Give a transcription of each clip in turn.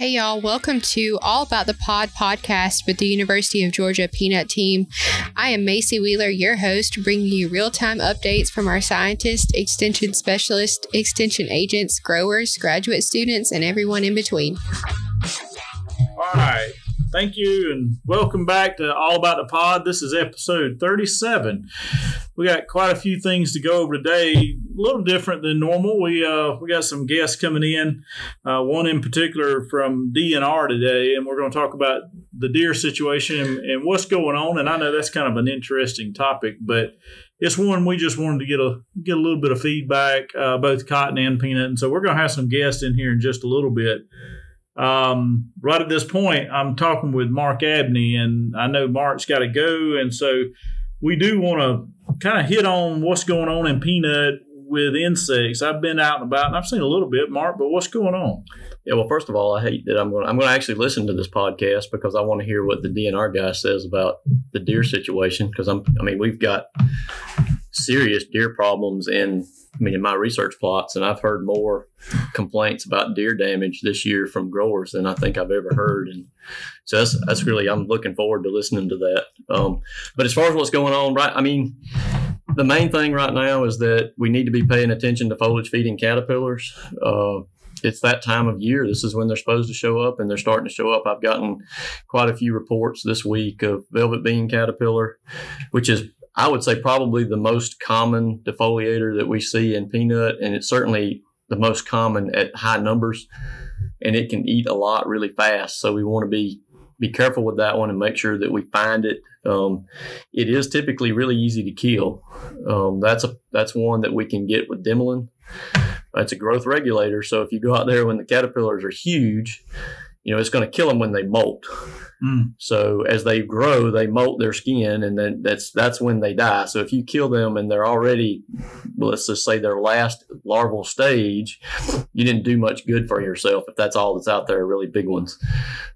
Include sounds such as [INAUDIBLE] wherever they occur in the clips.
Hey, y'all. Welcome to All About the Pod podcast with the University of Georgia Peanut Team. I am Macy Wheeler, your host, bringing you real time updates from our scientists, extension specialists, extension agents, growers, graduate students, and everyone in between. All right. Thank you and welcome back to All About the Pod. This is episode 37. We got quite a few things to go over today. A little different than normal. We uh we got some guests coming in. Uh, one in particular from DNR today, and we're going to talk about the deer situation and, and what's going on. And I know that's kind of an interesting topic, but it's one we just wanted to get a get a little bit of feedback, uh, both cotton and peanut. And so we're going to have some guests in here in just a little bit. Um, right at this point, I'm talking with Mark Abney, and I know Mark's got to go, and so we do want to kind of hit on what's going on in peanut with insects. I've been out and about, and I've seen a little bit, Mark. But what's going on? Yeah, well, first of all, I hate that I'm going. To, I'm going to actually listen to this podcast because I want to hear what the DNR guy says about the deer situation. Because I'm, I mean, we've got serious deer problems in I mean, in my research plots, and I've heard more complaints about deer damage this year from growers than I think I've ever heard. And so that's that's really I'm looking forward to listening to that. Um, but as far as what's going on, right? I mean, the main thing right now is that we need to be paying attention to foliage feeding caterpillars. Uh, it's that time of year. This is when they're supposed to show up, and they're starting to show up. I've gotten quite a few reports this week of velvet bean caterpillar, which is I would say probably the most common defoliator that we see in peanut, and it's certainly the most common at high numbers, and it can eat a lot really fast. So we want to be be careful with that one and make sure that we find it. Um, it is typically really easy to kill. Um, that's a that's one that we can get with Dimilin. It's a growth regulator. So if you go out there when the caterpillars are huge, you know it's going to kill them when they molt. Mm. So as they grow, they molt their skin, and then that's that's when they die. So if you kill them and they're already, let's just say their last larval stage, you didn't do much good for yourself if that's all that's out there, really big ones.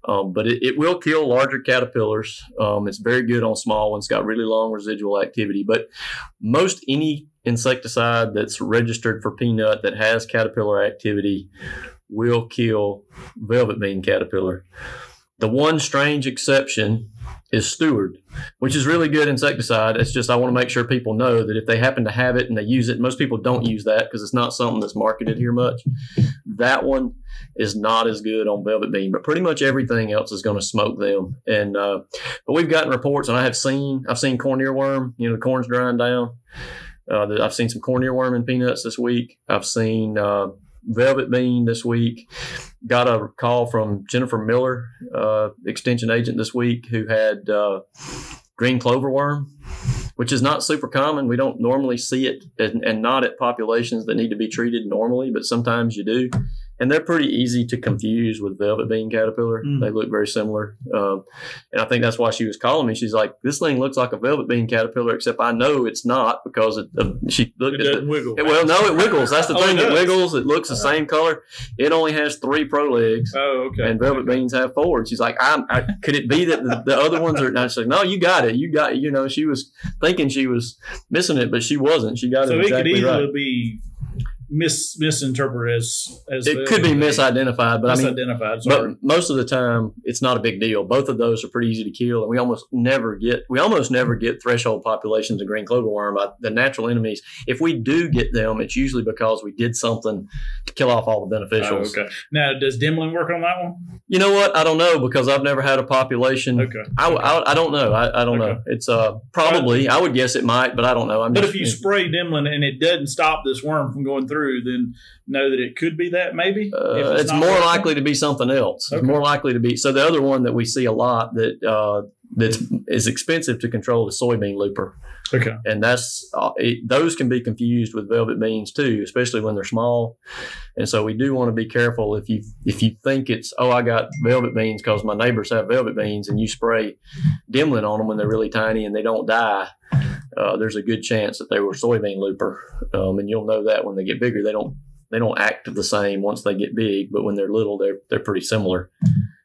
Um, but it, it, will kill larger caterpillars. Um, it's very good on small ones. Got really long residual activity, but most any insecticide that's registered for peanut that has caterpillar activity will kill velvet bean caterpillar. The one strange exception is Steward, which is really good insecticide. It's just I want to make sure people know that if they happen to have it and they use it, most people don't use that because it's not something that's marketed here much. That one is not as good on velvet bean, but pretty much everything else is going to smoke them. And uh, but we've gotten reports, and I have seen I've seen corn earworm. You know, the corn's drying down. Uh, I've seen some corn earworm in peanuts this week. I've seen uh, Velvet Bean this week. Got a call from Jennifer Miller, uh, extension agent this week, who had uh, green clover worm, which is not super common. We don't normally see it, and, and not at populations that need to be treated normally, but sometimes you do and they're pretty easy to confuse with velvet bean caterpillar. Mm. They look very similar, um, and I think that's why she was calling me. She's like, "This thing looks like a velvet bean caterpillar, except I know it's not because it, uh, she looked at it at the wiggle. Well, no, it wiggles. That's the oh, thing. It, it, wiggles. It looks the uh-huh. same color. It only has three pro legs. Oh, okay. And velvet okay. beans have four. And she's like, I'm, I, could it be that the, the other ones are? And I said, No, you got it. You got. You know, she was thinking she was missing it, but she wasn't. She got so it exactly it could easily right. be mis misinterpreted as as it could be misidentified, but misidentified, I mean, sorry. but most of the time it's not a big deal. Both of those are pretty easy to kill, and we almost never get we almost never get threshold populations of green clover worm. The natural enemies, if we do get them, it's usually because we did something to kill off all the beneficials. Oh, okay. Now, does Dimilin work on that one? You know what? I don't know because I've never had a population. Okay. I, I, I don't know. I, I don't okay. know. It's uh probably I would guess it might, but I don't know. I'm but just, if you spray Dimilin and it doesn't stop this worm from going through, then know that it could be that maybe? Uh, it's, it's more likely to be something else. Okay. It's more likely to be. So the other one that we see a lot that uh, that's is expensive to control the soybean looper. Okay. And that's uh, it, those can be confused with velvet beans too, especially when they're small. And so we do want to be careful if you if you think it's oh I got velvet beans because my neighbors have velvet beans and you spray Dimilin on them when they're really tiny and they don't die. Uh, there's a good chance that they were soybean looper, um, and you'll know that when they get bigger. They don't they don't act the same once they get big, but when they're little, they're they're pretty similar.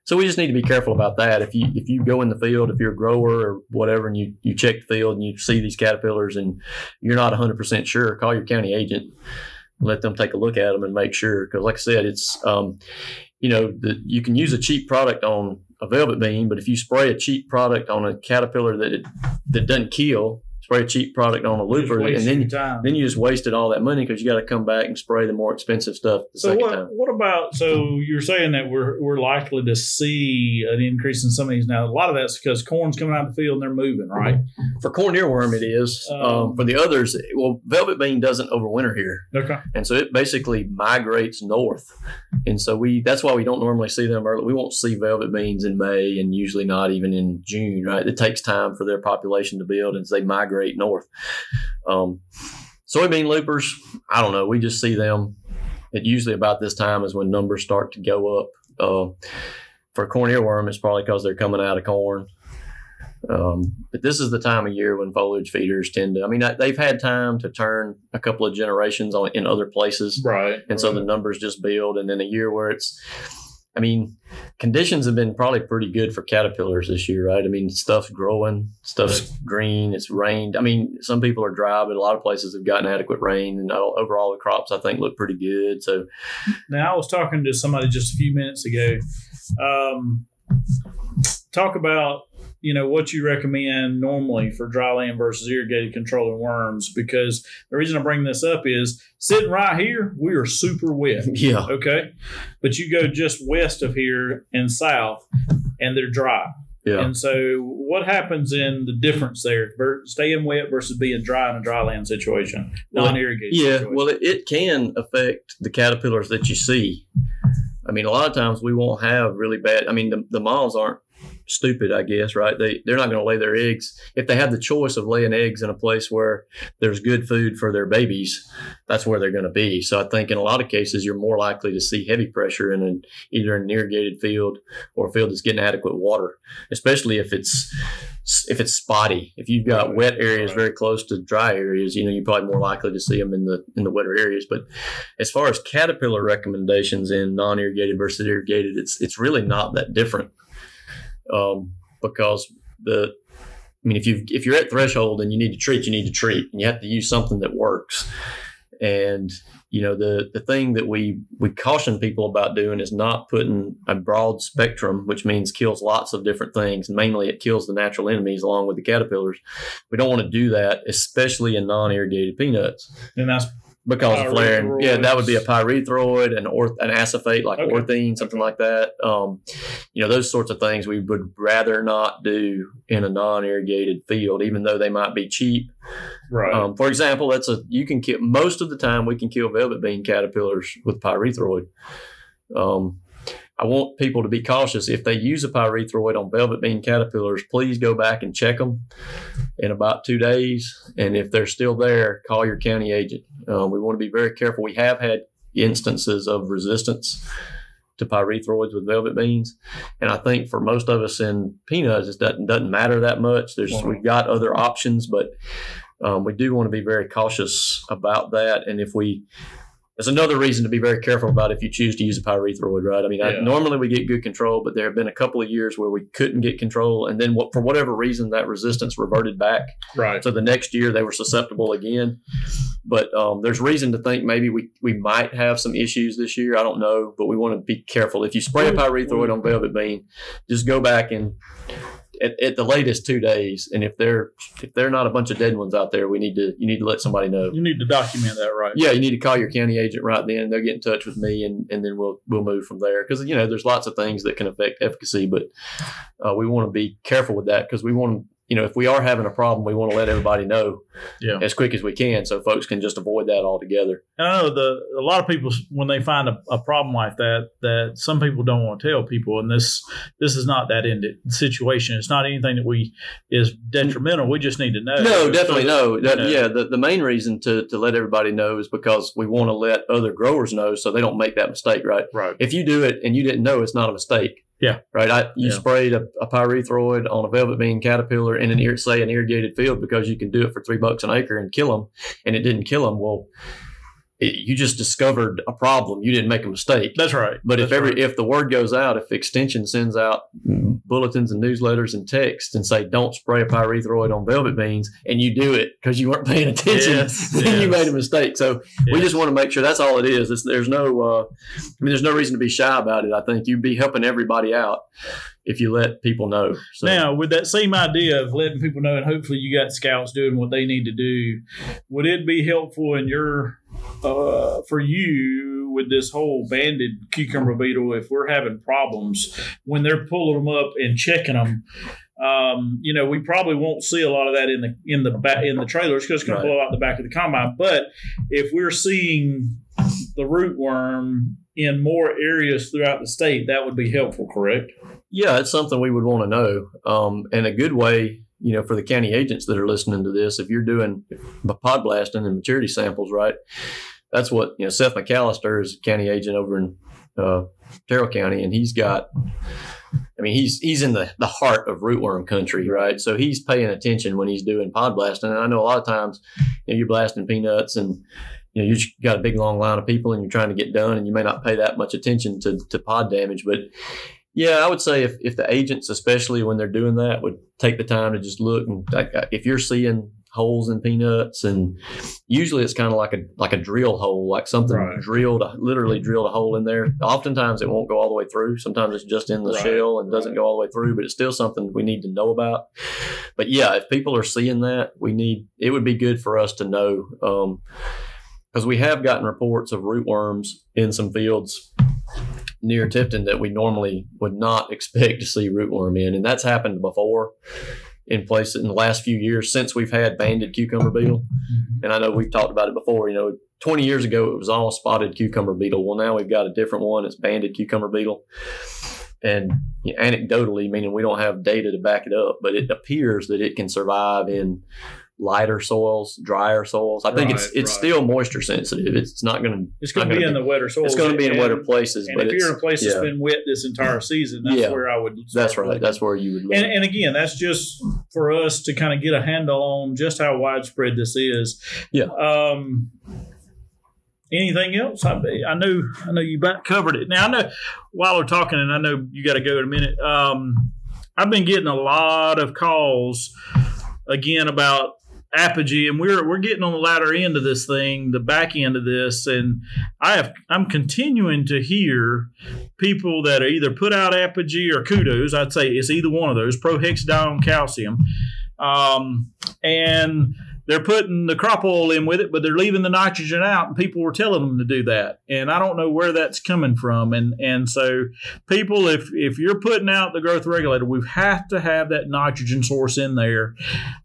So we just need to be careful about that. If you if you go in the field, if you're a grower or whatever, and you you check the field and you see these caterpillars and you're not 100 percent sure, call your county agent. Let them take a look at them and make sure. Because, like I said, it's um, you know, the, you can use a cheap product on a velvet bean, but if you spray a cheap product on a caterpillar that it, that doesn't kill, spray a cheap product on a looper, and then then you just wasted all that money because you got to come back and spray the more expensive stuff the so second what, time. what about so you're saying that we're we're likely to see an increase in some of these now a lot of that's because corn's coming out of the field and they're moving right For corn earworm, it is. Um, Um, for the others, well, velvet bean doesn't overwinter here, okay and so it basically migrates north, and so we that's why we don't normally see them early. We won't see velvet beans in May, and usually not even in June. Right? It takes time for their population to build, and so they migrate north. Um, soybean loopers, I don't know. We just see them. It usually about this time is when numbers start to go up. Uh, for corn earworm, it's probably because they're coming out of corn. Um, but this is the time of year when foliage feeders tend to. I mean, they've had time to turn a couple of generations on in other places, right and so the numbers just build. And then a year where it's, I mean, conditions have been probably pretty good for caterpillars this year, right? I mean, stuff's growing, stuff's green, it's rained. I mean, some people are dry, but a lot of places have gotten adequate rain, and overall the crops I think look pretty good. So Now, I was talking to somebody just a few minutes ago. Um, talk about you know what you recommend normally for dry land versus irrigated controlling worms because the reason I bring this up is sitting right here we are super wet. [LAUGHS] yeah, Okay, but you go just west of here and south, and they're dry. yeah. And so, what happens in the difference there, staying wet versus being dry in a dry land situation, Well, non-irrigated? Yeah, situation? well, it, it can affect the caterpillars that you see. I mean, a lot of times we won't have really bad. I mean, the, the moths aren't stupid, I guess, right? They they're not going to lay their eggs if they have the choice of laying eggs in a place where there's good food for their babies. That's where they're going to be. So I think in a lot of cases you're more likely to see heavy pressure in an either an irrigated field or a field that's getting adequate water, especially if it's if it's spotty. If you've got wet areas very close to dry areas, you know you're probably more likely to see them in the in the wetter areas. But as far as caterpillar recommendations in non-irrigated versus irrigated, it's it's really not that different, um, because the I mean if you if you're at threshold and you need to treat, you need to treat, and you have to use something that works. And you know the the thing that we we caution people about doing is not putting a broad spectrum, which means kills lots of different things. Mainly, it kills the natural enemies along with the caterpillars. We don't want to do that, especially in non-irrigated peanuts and that's because of flaring. Yeah, that would be a pyrethroid, an orth, an acephate like Okay. Orthene, something like that. Um, you know, those sorts of things we would rather not do in a non-irrigated field, even though they might be cheap. right. Um, for example, that's a you can kill most of the time we can kill velvet bean caterpillars with pyrethroid. Um, I want people to be cautious if they use a pyrethroid on velvet bean caterpillars. Please go back and check them in about two days, and if they're still there, call your county agent. Uh, we want to be very careful. We have had instances of resistance to pyrethroids with velvet beans, and I think for most of us in peanuts, it doesn't doesn't matter that much. There's Wow. we've got other options, but um, we do want to be very cautious about that. And if we, there's another reason to be very careful about if you choose to use a pyrethroid, right? I mean, I, normally we get good control, but there have been a couple of years where we couldn't get control, and then what, for whatever reason, that resistance reverted back. right. So the next year they were susceptible again. But um, there's reason to think maybe we, we might have some issues this year. I don't know, but we want to be careful. If you spray a pyrethroid on velvet bean, just go back and at, at the latest two days. And if they're if they're not a bunch of dead ones out there, we need to you need to let somebody know. You need to document that, right? Yeah, you need to call your county agent right then. They'll get in touch with me, and, and then we'll we'll move from there. Because you know, there's lots of things that can affect efficacy, but uh, we want to be careful with that because we want you know, if we are having a problem, we want to let everybody know Yeah. as quick as we can, so folks can just avoid that altogether. And I know the a lot of people when they find a, a problem like that, that some people don't want to tell people, and this this is not that end situation. It's not anything that we is detrimental. We just need to know. No, definitely no. That, Yeah. Yeah, the, the main reason to, to let everybody know is because we want to let other growers know so they don't make that mistake, right? Right. If you do it and you didn't know, it's not a mistake. Yeah. Right. I, you Yeah. sprayed a, a pyrethroid on a velvet bean caterpillar in an ir- say an irrigated field because you can do it for three bucks an acre and kill them, and it didn't kill them. Well, you just discovered a problem. You didn't make a mistake. That's right. But That's if every right. if the word goes out, if Extension sends out bulletins and newsletters and text and say don't spray a pyrethroid on velvet beans, and you do it because you weren't paying attention, Yes, [LAUGHS] then you made a mistake. So we just want to make sure that's all it is. It's, there's no, uh, I mean, there's no reason to be shy about it. I think you'd be helping everybody out if you let people know. So, Now, with that same idea of letting people know, and hopefully you got scouts doing what they need to do, would it be helpful in your uh, for you with this whole banded cucumber beetle if we're having problems when they're pulling them up and checking them? Um, you know, we probably won't see a lot of that in the in the back in the trailers because it's going Right. to blow out the back of the combine. But if we're seeing the rootworm in more areas throughout the state, that would be helpful, correct? yeah, it's something we would want to know. Um, and a good way, you know, for the county agents that are listening to this, if you're doing pod blasting and maturity samples, right? That's what you know. Seth McAllister is a county agent over in uh, Terrell County, and he's got. I mean, he's he's in the, the heart of rootworm country, right? So he's paying attention when he's doing pod blasting. And I know a lot of times, you know, you're blasting peanuts, and you know you just got a big long line of people, and you're trying to get done, and you may not pay that much attention to to pod damage, but yeah, I would say if, if the agents, especially when they're doing that, would take the time to just look and like, uh, if you're seeing holes in peanuts, and usually it's kind of like a like a drill hole, like something Right. drilled, literally drilled a hole in there. Oftentimes it won't go all the way through. Sometimes it's just in the Right, shell and doesn't right. go all the way through, but it's still something we need to know about. But yeah, if people are seeing that, we need it would be good for us to know. Um, because we have gotten reports of rootworms in some fields near Tifton that we normally would not expect to see rootworm in, and that's happened before in places in the last few years since we've had banded cucumber beetle. Mm-hmm. And I know we've talked about it before. You know, 20 years ago it was all spotted cucumber beetle. Well, now we've got a different one. It's banded cucumber beetle. And you know, anecdotally, meaning we don't have data to back it up, but it appears that it can survive in lighter soils, drier soils. I think it's Right, it's right. still moisture sensitive. It's not going to It's going to be in the wetter soil. it's going to be in wetter places. And but if you're in a place that's yeah. been wet this entire season, that's Yeah. where I would. that's right. looking. That's where you would look. And, and again, that's just for us to kind of get a handle on just how widespread this is. Yeah. Um, anything else? I, I know, I know you covered it. Now I know while we're talking, and I know you got to go in a minute. Um, I've been getting a lot of calls again about apogee, and we're we're getting on the latter end of this thing, the back end of this, and I have I'm continuing to hear people that are either put out apogee or kudos. I'd say it's either one of those prohexadione calcium, um, and they're putting the crop oil in with it, but they're leaving the nitrogen out, and people were telling them to do that, and I don't know where that's coming from, and and so people, if if you're putting out the growth regulator, we have to have that nitrogen source in there.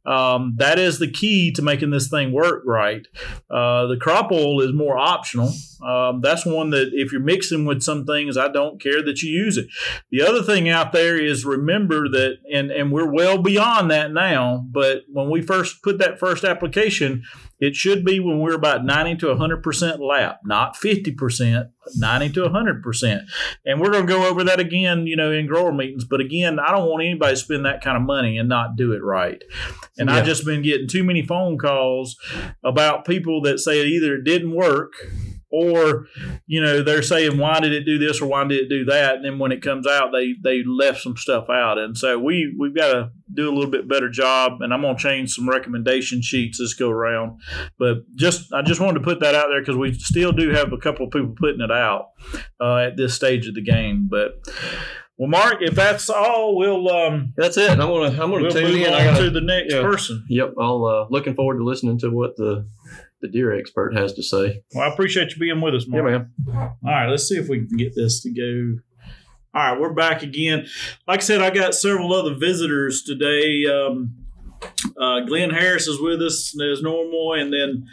Um, that is the key to making this thing work right. Uh, the crop oil is more optional. Um, that's one that if you're mixing with some things, I don't care that you use it. The other thing out there is remember that, and and we're well beyond that now. But when we first put that first it should be when we're about 90 to 100% lap, not 50%, 90 to 100%. And we're going to go over that again, you know, in grower meetings. But again, I don't want anybody to spend that kind of money and not do it right. And Yeah. I've just been getting too many phone calls about people that say either it didn't work or you know they're saying why did it do this or why did it do that and then when it comes out they they left some stuff out and so we we've got to do a little bit better job and i'm going to change some recommendation sheets this go around but just i just wanted to put that out there because we still do have a couple of people putting it out uh, at this stage of the game but well mark if that's all we'll um That's it. I'm gonna I'm gonna we'll tune in. I gotta, to the next yeah. person Yep. I'll uh, looking forward to listening to what the the deer expert has to say. well i appreciate you being with us mark Yeah, man. All right, let's see if we can get this to go. All right, we're back again. Like I said, I got several other visitors today. Um, uh, Glen Harris is with us as normal, and then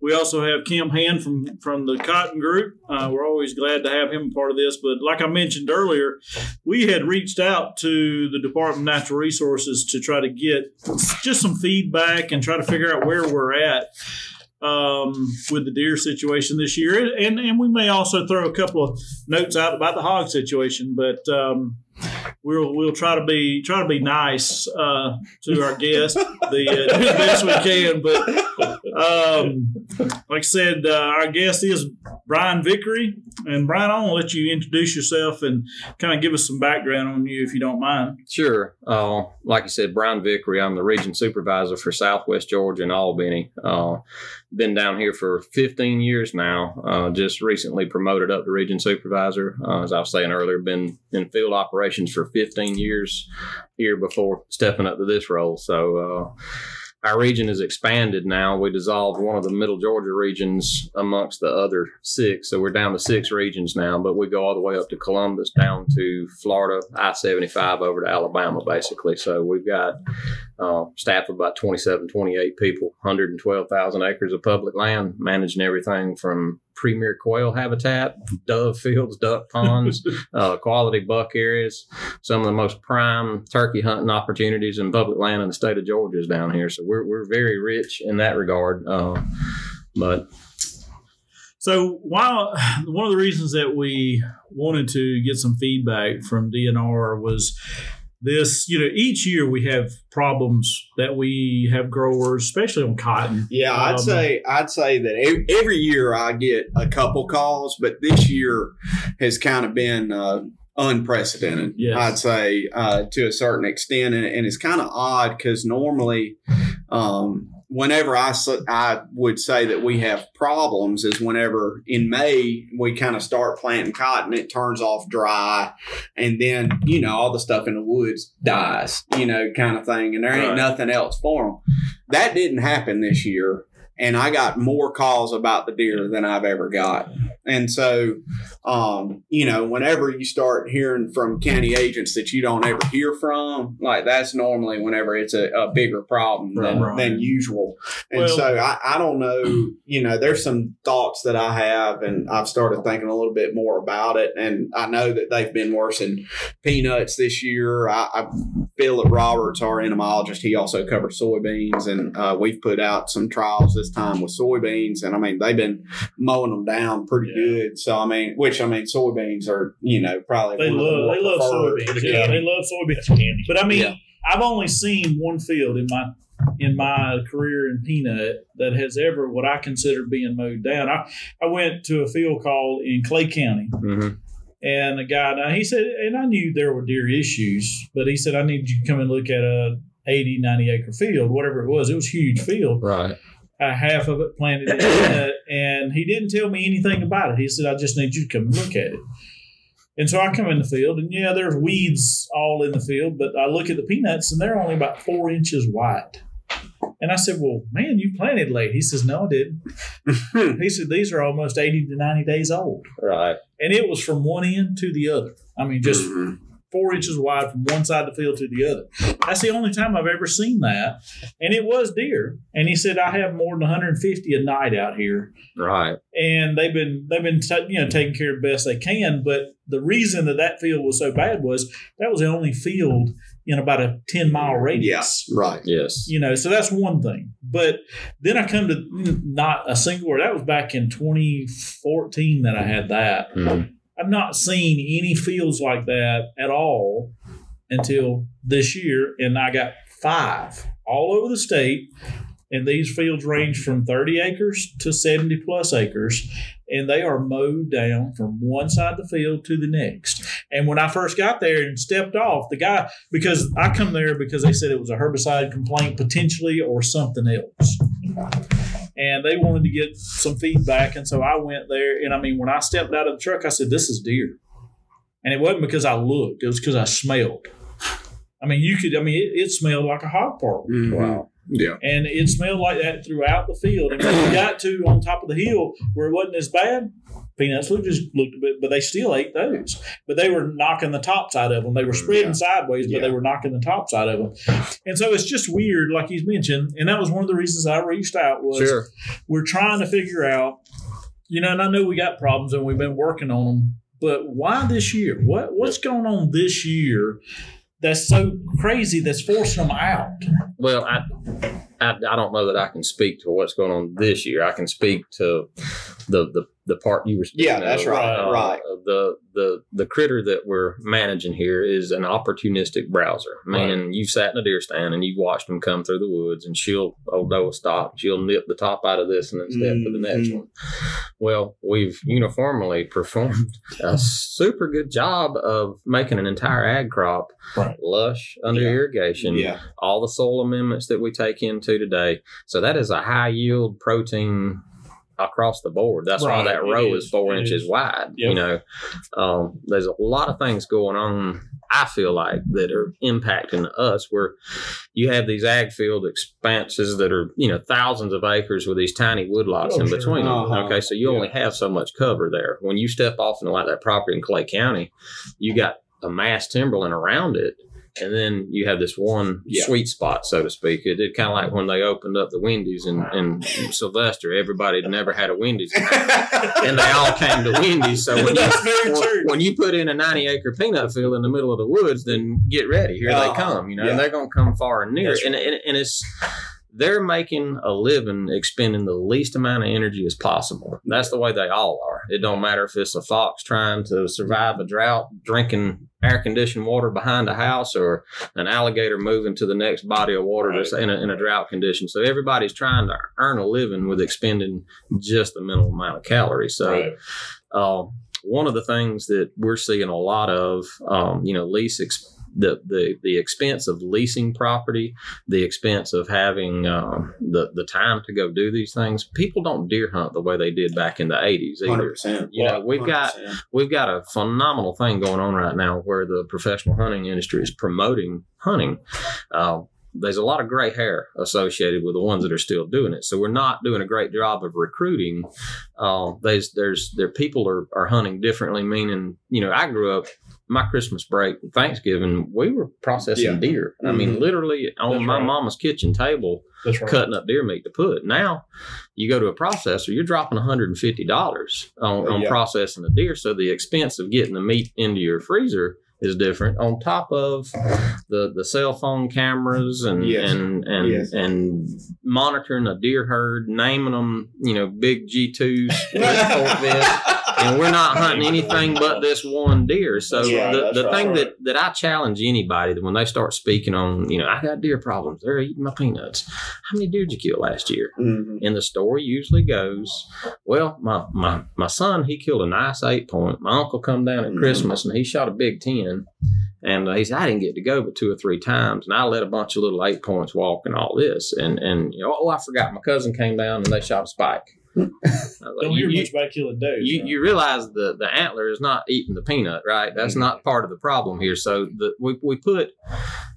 we also have Camp Hand from from the Cotton Group. Uh, we're always glad to have him a part of this. But like I mentioned earlier, we had reached out to the Department of Natural Resources to try to get just some feedback and try to figure out where we're at um, with the deer situation this year, and and we may also throw a couple of notes out about the hog situation, but um, we'll we'll try to be try to be nice uh, to our guests, the uh, the best we can. But um, like I said, uh, our guest is Brian Vickery. And Brian, I want to let you introduce yourself and kind of give us some background on you, if you don't mind. Sure. Uh, like you said, Brian Vickery. I'm the region supervisor for Southwest Georgia and Albany. Uh, been down here for 15 years now. Uh, just recently promoted up to region supervisor. As I was saying earlier, been in field operations for 15 years here before stepping up to this role. So uh, our region has expanded now. We dissolved one of the middle Georgia regions amongst the other six. So we're down to six regions now, but we go all the way up to Columbus, down to Florida, I 75 over to Alabama, basically. So we've got uh, staff of about 27, 28 people, 112,000 acres of public land, managing everything from premier quail habitat, dove fields, duck ponds, [LAUGHS] uh, quality buck areas. Some of the most prime turkey hunting opportunities in public land in the state of Georgia is down here. So we're, we're very rich in that regard. Uh, but so while one of the reasons that we wanted to get some feedback from DNR was this you know each year we have problems that we have growers especially on cotton yeah i'd um, say i'd say that every year i get a couple calls but this year has kind of been uh, unprecedented yes. i'd say uh, to a certain extent and, and it's kind of odd because normally um, whenever I, I would say that we have problems is whenever in May we kind of start planting cotton, it turns off dry, and then you know all the stuff in the woods dies, you know, kind of thing, and there ain't right. nothing else for them. That didn't happen this year, and I got more calls about the deer than I've ever got. And so, um, you know, whenever you start hearing from county agents that you don't ever hear from, like that's normally whenever it's a, a bigger problem than, right. than usual. And well, so I, I don't know, you know, there's some thoughts that I have and I've started thinking a little bit more about it. And I know that they've been worse in peanuts this year. I, I Phillip Roberts, our entomologist, he also covers soybeans and uh, we've put out some trials this time with soybeans. And I mean, they've been mowing them down pretty yeah. good. So I mean, which I mean, soybeans are you know probably they love they love soybeans. Yeah, they love soybeans. candy. But I mean, yeah. I've only seen one field in my in my career in peanut that has ever what I consider being mowed down. I, I went to a field call in Clay County. Mm-hmm. And the guy, now he said, and I knew there were deer issues, but he said, I need you to come and look at a 80, 90 acre field, whatever it was. It was a huge field. Right uh, half of it planted in peanut, and he didn't tell me anything about it. He said, "I just need you to come and look at it." And so I come in the field, and yeah, there's weeds all in the field, but I look at the peanuts, and they're only about four inches wide. And I said, "Well, man, you planted late." He says, "No, I didn't." [LAUGHS] he said, "These are almost eighty to ninety days old." Right. And it was from one end to the other. I mean, just mm-hmm four inches wide from one side of the field to the other. That's the only time I've ever seen that. And it was deer. And he said, I have more than 150 a night out here. Right. And they've been, they've been, t- you know, taking care of the best they can. But the reason that that field was so bad was that was the only field in about a 10 mile radius. Yeah, right. Yes. You know, so that's one thing. But then I come to not a single word. That was back in 2014 that I had that. Mm-hmm I've not seen any fields like that at all until this year, and I got five all over the state. And these fields range from 30 acres to 70 plus acres, and they are mowed down from one side of the field to the next. And when I first got there and stepped off, the guy, because I come there because they said it was a herbicide complaint potentially or something else and they wanted to get some feedback. And so I went there. And I mean, when I stepped out of the truck, I said, This is deer. And it wasn't because I looked, it was because I smelled. I mean, you could, I mean, it, it smelled like a hog park. Mm-hmm. Wow. Yeah. And it smelled like that throughout the field. And when we got to on top of the hill where it wasn't as bad, peanuts looked just looked a bit, but they still ate those. But they were knocking the top side of them. They were mm, spreading yeah. sideways, but yeah. they were knocking the top side of them. And so it's just weird, like he's mentioned. And that was one of the reasons I reached out was sure. we're trying to figure out, you know, and I know we got problems and we've been working on them, but why this year? What what's going on this year? That's so crazy. That's forcing them out. Well, I, I, I don't know that I can speak to what's going on this year. I can speak to the the the part you were yeah that's of, right uh, right the the the critter that we're managing here is an opportunistic browser meaning right. you've sat in a deer stand and you've watched them come through the woods and she'll although a stop she'll nip the top out of this and then step mm-hmm. to the next mm-hmm. one well we've uniformly performed a super good job of making an entire ag crop right. lush under yeah. irrigation yeah. all the soil amendments that we take into today so that is a high yield protein across the board. That's right. why that row is, is four it inches is. wide. Yep. You know, um, there's a lot of things going on. I feel like that are impacting us. Where you have these ag field expanses that are you know thousands of acres with these tiny woodlots oh, in sure. between. Uh-huh. Okay, so you yeah. only have so much cover there. When you step off into like that property in Clay County, you got a mass timberland around it and then you have this one yeah. sweet spot, so to speak. It did kind of like when they opened up the Wendy's in, in Sylvester. Everybody had never had a Wendy's, [LAUGHS] and they all came to Wendy's. So when you, when you put in a ninety acre peanut field in the middle of the woods, then get ready. Here uh, they uh-huh. come. You know, yeah. and they're going to come far and near. And, and, and it's they're making a living expending the least amount of energy as possible. That's the way they all are. It don't matter if it's a fox trying to survive a drought, drinking air conditioned water behind a house, or an alligator moving to the next body of water right. in, a, in a drought condition. So everybody's trying to earn a living with expending just the minimal amount of calories. So. Right. Uh, one of the things that we're seeing a lot of, um, you know, lease the the the expense of leasing property, the expense of having um, the the time to go do these things. People don't deer hunt the way they did back in the eighties either. 100%. You know, we've 100%. got we've got a phenomenal thing going on right now where the professional hunting industry is promoting hunting. Uh, there's a lot of gray hair associated with the ones that are still doing it. So we're not doing a great job of recruiting. Uh, there's there's there people are, are hunting differently. Meaning, you know, I grew up my Christmas break, Thanksgiving, we were processing yeah. deer. I mean, mm-hmm. literally on That's my right. mama's kitchen table, right. cutting up deer meat to put. Now, you go to a processor, you're dropping $150 on, on yeah. processing a deer. So the expense of getting the meat into your freezer is different on top of the the cell phone cameras and yes. and and yes. and monitoring a deer herd naming them you know big g2s [LAUGHS] and we're not hunting [LAUGHS] anything but this one deer. So yeah, the, the right, thing right. that, that I challenge anybody that when they start speaking on, you know, I got deer problems, they're eating my peanuts. How many deer did you kill last year? Mm-hmm. And the story usually goes, well, my, my, my son, he killed a nice eight point. My uncle come down at mm-hmm. Christmas and he shot a big 10. And he said, I didn't get to go but two or three times. And I let a bunch of little eight points walk and all this. And, and you know, oh, I forgot. My cousin came down and they shot a spike. Don't hear much about killing does. You, you, realize the, the antler is not eating the peanut, right? That's mm-hmm. not part of the problem here. So the, we, we put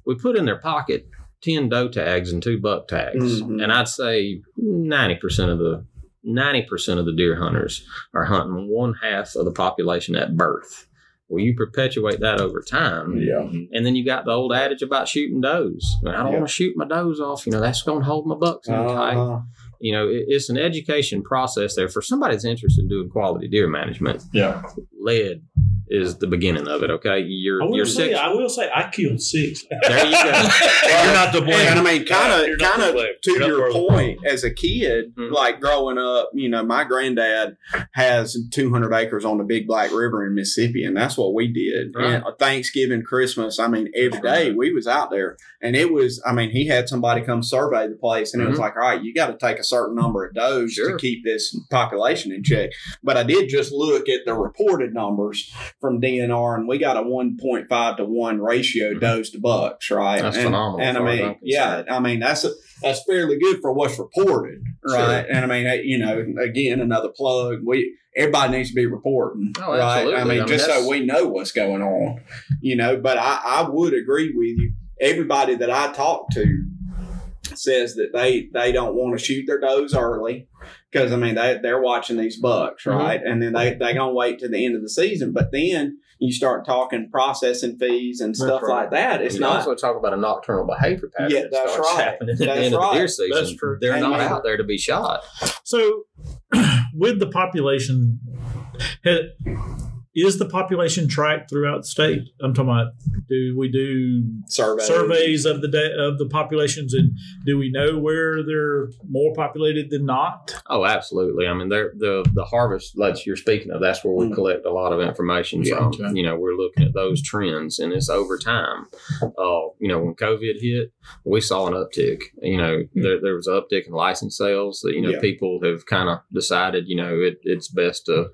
we put in their pocket ten doe tags and two buck tags, mm-hmm. and I'd say ninety percent of the ninety percent of the deer hunters are hunting one half of the population at birth. Well, you perpetuate that over time. Yeah. And then you got the old adage about shooting does. I don't yeah. want to shoot my does off. You know, that's going to hold my bucks in uh-huh. tight you know, it's an education process there for somebody that's interested in doing quality deer management. Yeah. Lead is the beginning of it. Okay, you're I will you're say, six. I will say I killed six. There you go. [LAUGHS] well, you're not to blame. And I mean, kind of, kind of to you're your point, as a kid, mm-hmm. like growing up, you know, my granddad has 200 acres on the Big Black River in Mississippi, and that's what we did. Right. And Thanksgiving, Christmas, I mean, every day we was out there, and it was, I mean, he had somebody come survey the place, and mm-hmm. it was mm-hmm. like, all right, you got to take a certain number of does sure. to keep this population in check. But I did just look at the reported numbers from DNR, and we got a 1.5 to 1 ratio mm-hmm. does to bucks, right? That's and, phenomenal. And I mean, yeah, I mean, that's a, that's fairly good for what's reported, right? Sure. And I mean, you know, again, another plug. We everybody needs to be reporting, oh, right? I mean, I mean just so we know what's going on, you know. But I, I would agree with you. Everybody that I talk to says that they they don't want to shoot their does early because I mean they they're watching these bucks mm-hmm. right, mm-hmm. and then they they gonna wait to the end of the season. But then you start talking processing fees and stuff right. like that. It's you not also talk about a nocturnal behavior pattern. Yeah, that's right. Happening that's at the end right. of the deer season. That's true. They're and not man. out there to be shot. So, [CLEARS THROAT] with the population, is the population tracked throughout the state? I'm talking about do we do surveys, surveys of the day of the populations, and do we know where they're more populated than not? Oh, absolutely. I mean, the the harvest that you're speaking of, that's where we mm. collect a lot of information yeah, from. Okay. You know, we're looking at those trends, and it's over time. Uh, you know, when COVID hit, we saw an uptick. You know, mm. there, there was an uptick in license sales. That you know, yeah. people have kind of decided, you know, it, it's best to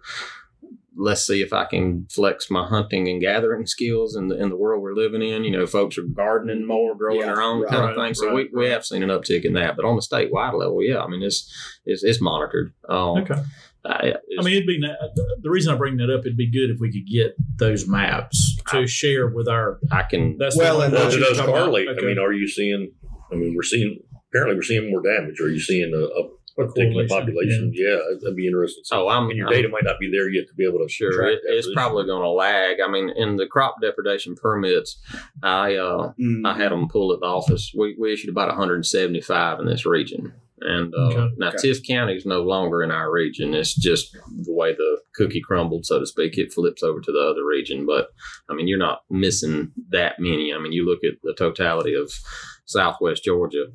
let's see if I can flex my hunting and gathering skills in the in the world we're living in. You know, folks are gardening more, growing yeah, their own right, kind of thing. So right, we, we have seen an uptick in that. But on the statewide level, yeah, I mean it's it's, it's monitored. Um, okay. I, I mean, it'd be the reason I bring that up. It'd be good if we could get those maps to I, share with our. I can. That's well, and those does correlate. Okay. I mean, are you seeing? I mean, we're seeing apparently we're seeing more damage. Are you seeing a, a particular population. Yeah. yeah, that'd be interesting. So, oh, I'm, and your I'm, data might not be there yet to be able to sure. It, it's probably going to lag. I mean, in the crop depredation permits, I uh, mm. I had them pulled at the office. We, we issued about 175 in this region. And uh, okay. now okay. Tift County is no longer in our region. It's just the way the cookie crumbled, so to speak. It flips over to the other region. But I mean, you're not missing that many. I mean, you look at the totality of Southwest Georgia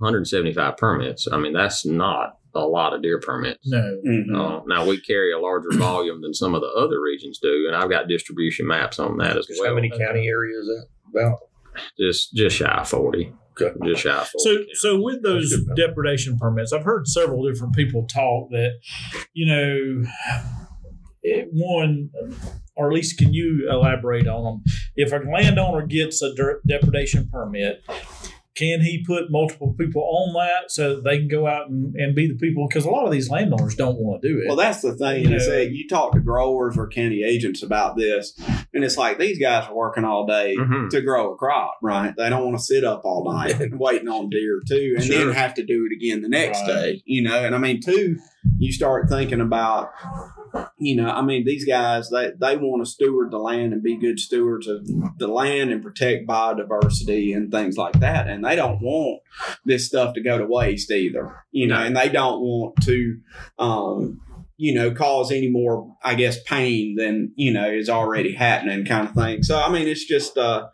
175 permits. I mean, that's not a lot of deer permits. No. Mm-hmm. Uh, now we carry a larger [CLEARS THROAT] volume than some of the other regions do, and I've got distribution maps on that as just well. How many county areas that about? Just just shy of forty. Okay. Just shy of 40. So so with those depredation permits, I've heard several different people talk that, you know, one or at least can you elaborate on them? If a landowner gets a depredation permit, can he put multiple people on that so that they can go out and, and be the people? Because a lot of these landowners don't want to do it. Well, that's the thing. You, know, say you talk to growers or county agents about this, and it's like these guys are working all day mm-hmm. to grow a crop, right? They don't want to sit up all night [LAUGHS] waiting on deer too, and sure. then have to do it again the next right. day. You know, and I mean, two, you start thinking about you know, I mean, these guys they they want to steward the land and be good stewards of the land and protect biodiversity and things like that, and they don't want this stuff to go to waste either. You know, and they don't want to. Um, you know, cause any more, I guess, pain than, you know, is already happening kind of thing. So, I mean, it's just, uh,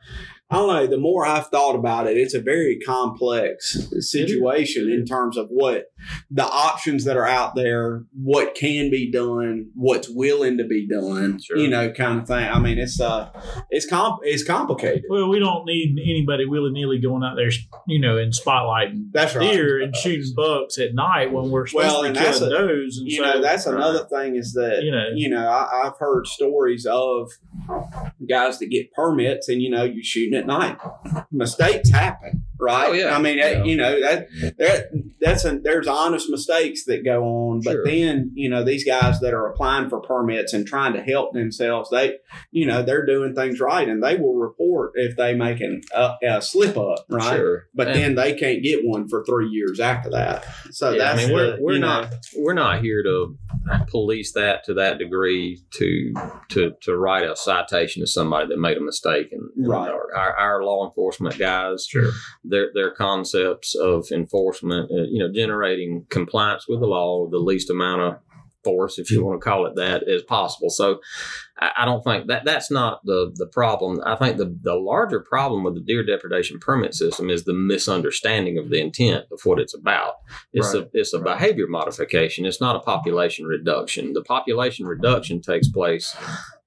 I don't know. The more I've thought about it, it's a very complex situation in terms of what the options that are out there, what can be done, what's willing to be done, sure. you know, kind of thing. I mean, it's uh, it's comp, it's complicated. Well, we don't need anybody willy nilly going out there, you know, and spotlighting that's right. deer and shooting bucks at night when we're supposed well, to be killing a, those. And you so, know, that's another thing is that you know, you know, I, I've heard stories of guys that get permits and you know you're shooting at night. Mistakes happen, right? Oh, yeah. I mean, yeah. you know that, that that's a, there's honest mistakes that go on, but sure. then you know these guys that are applying for permits and trying to help themselves, they you know they're doing things right, and they will report if they make an, a, a slip up, right? Sure. But and then they can't get one for three years after that. So yeah, that's I mean, we're, we're not know, we're not here to police that to that degree to to to write a citation to somebody that made a mistake and right. our, our law enforcement guys sure their their concepts of enforcement uh, you know generating compliance with the law the least amount of force, if you want to call it that, as possible. So I, don't think that that's not the the problem. I think the the larger problem with the deer depredation permit system is the misunderstanding of the intent of what it's about. It's right. a it's a right. behavior modification. It's not a population reduction. The population reduction takes place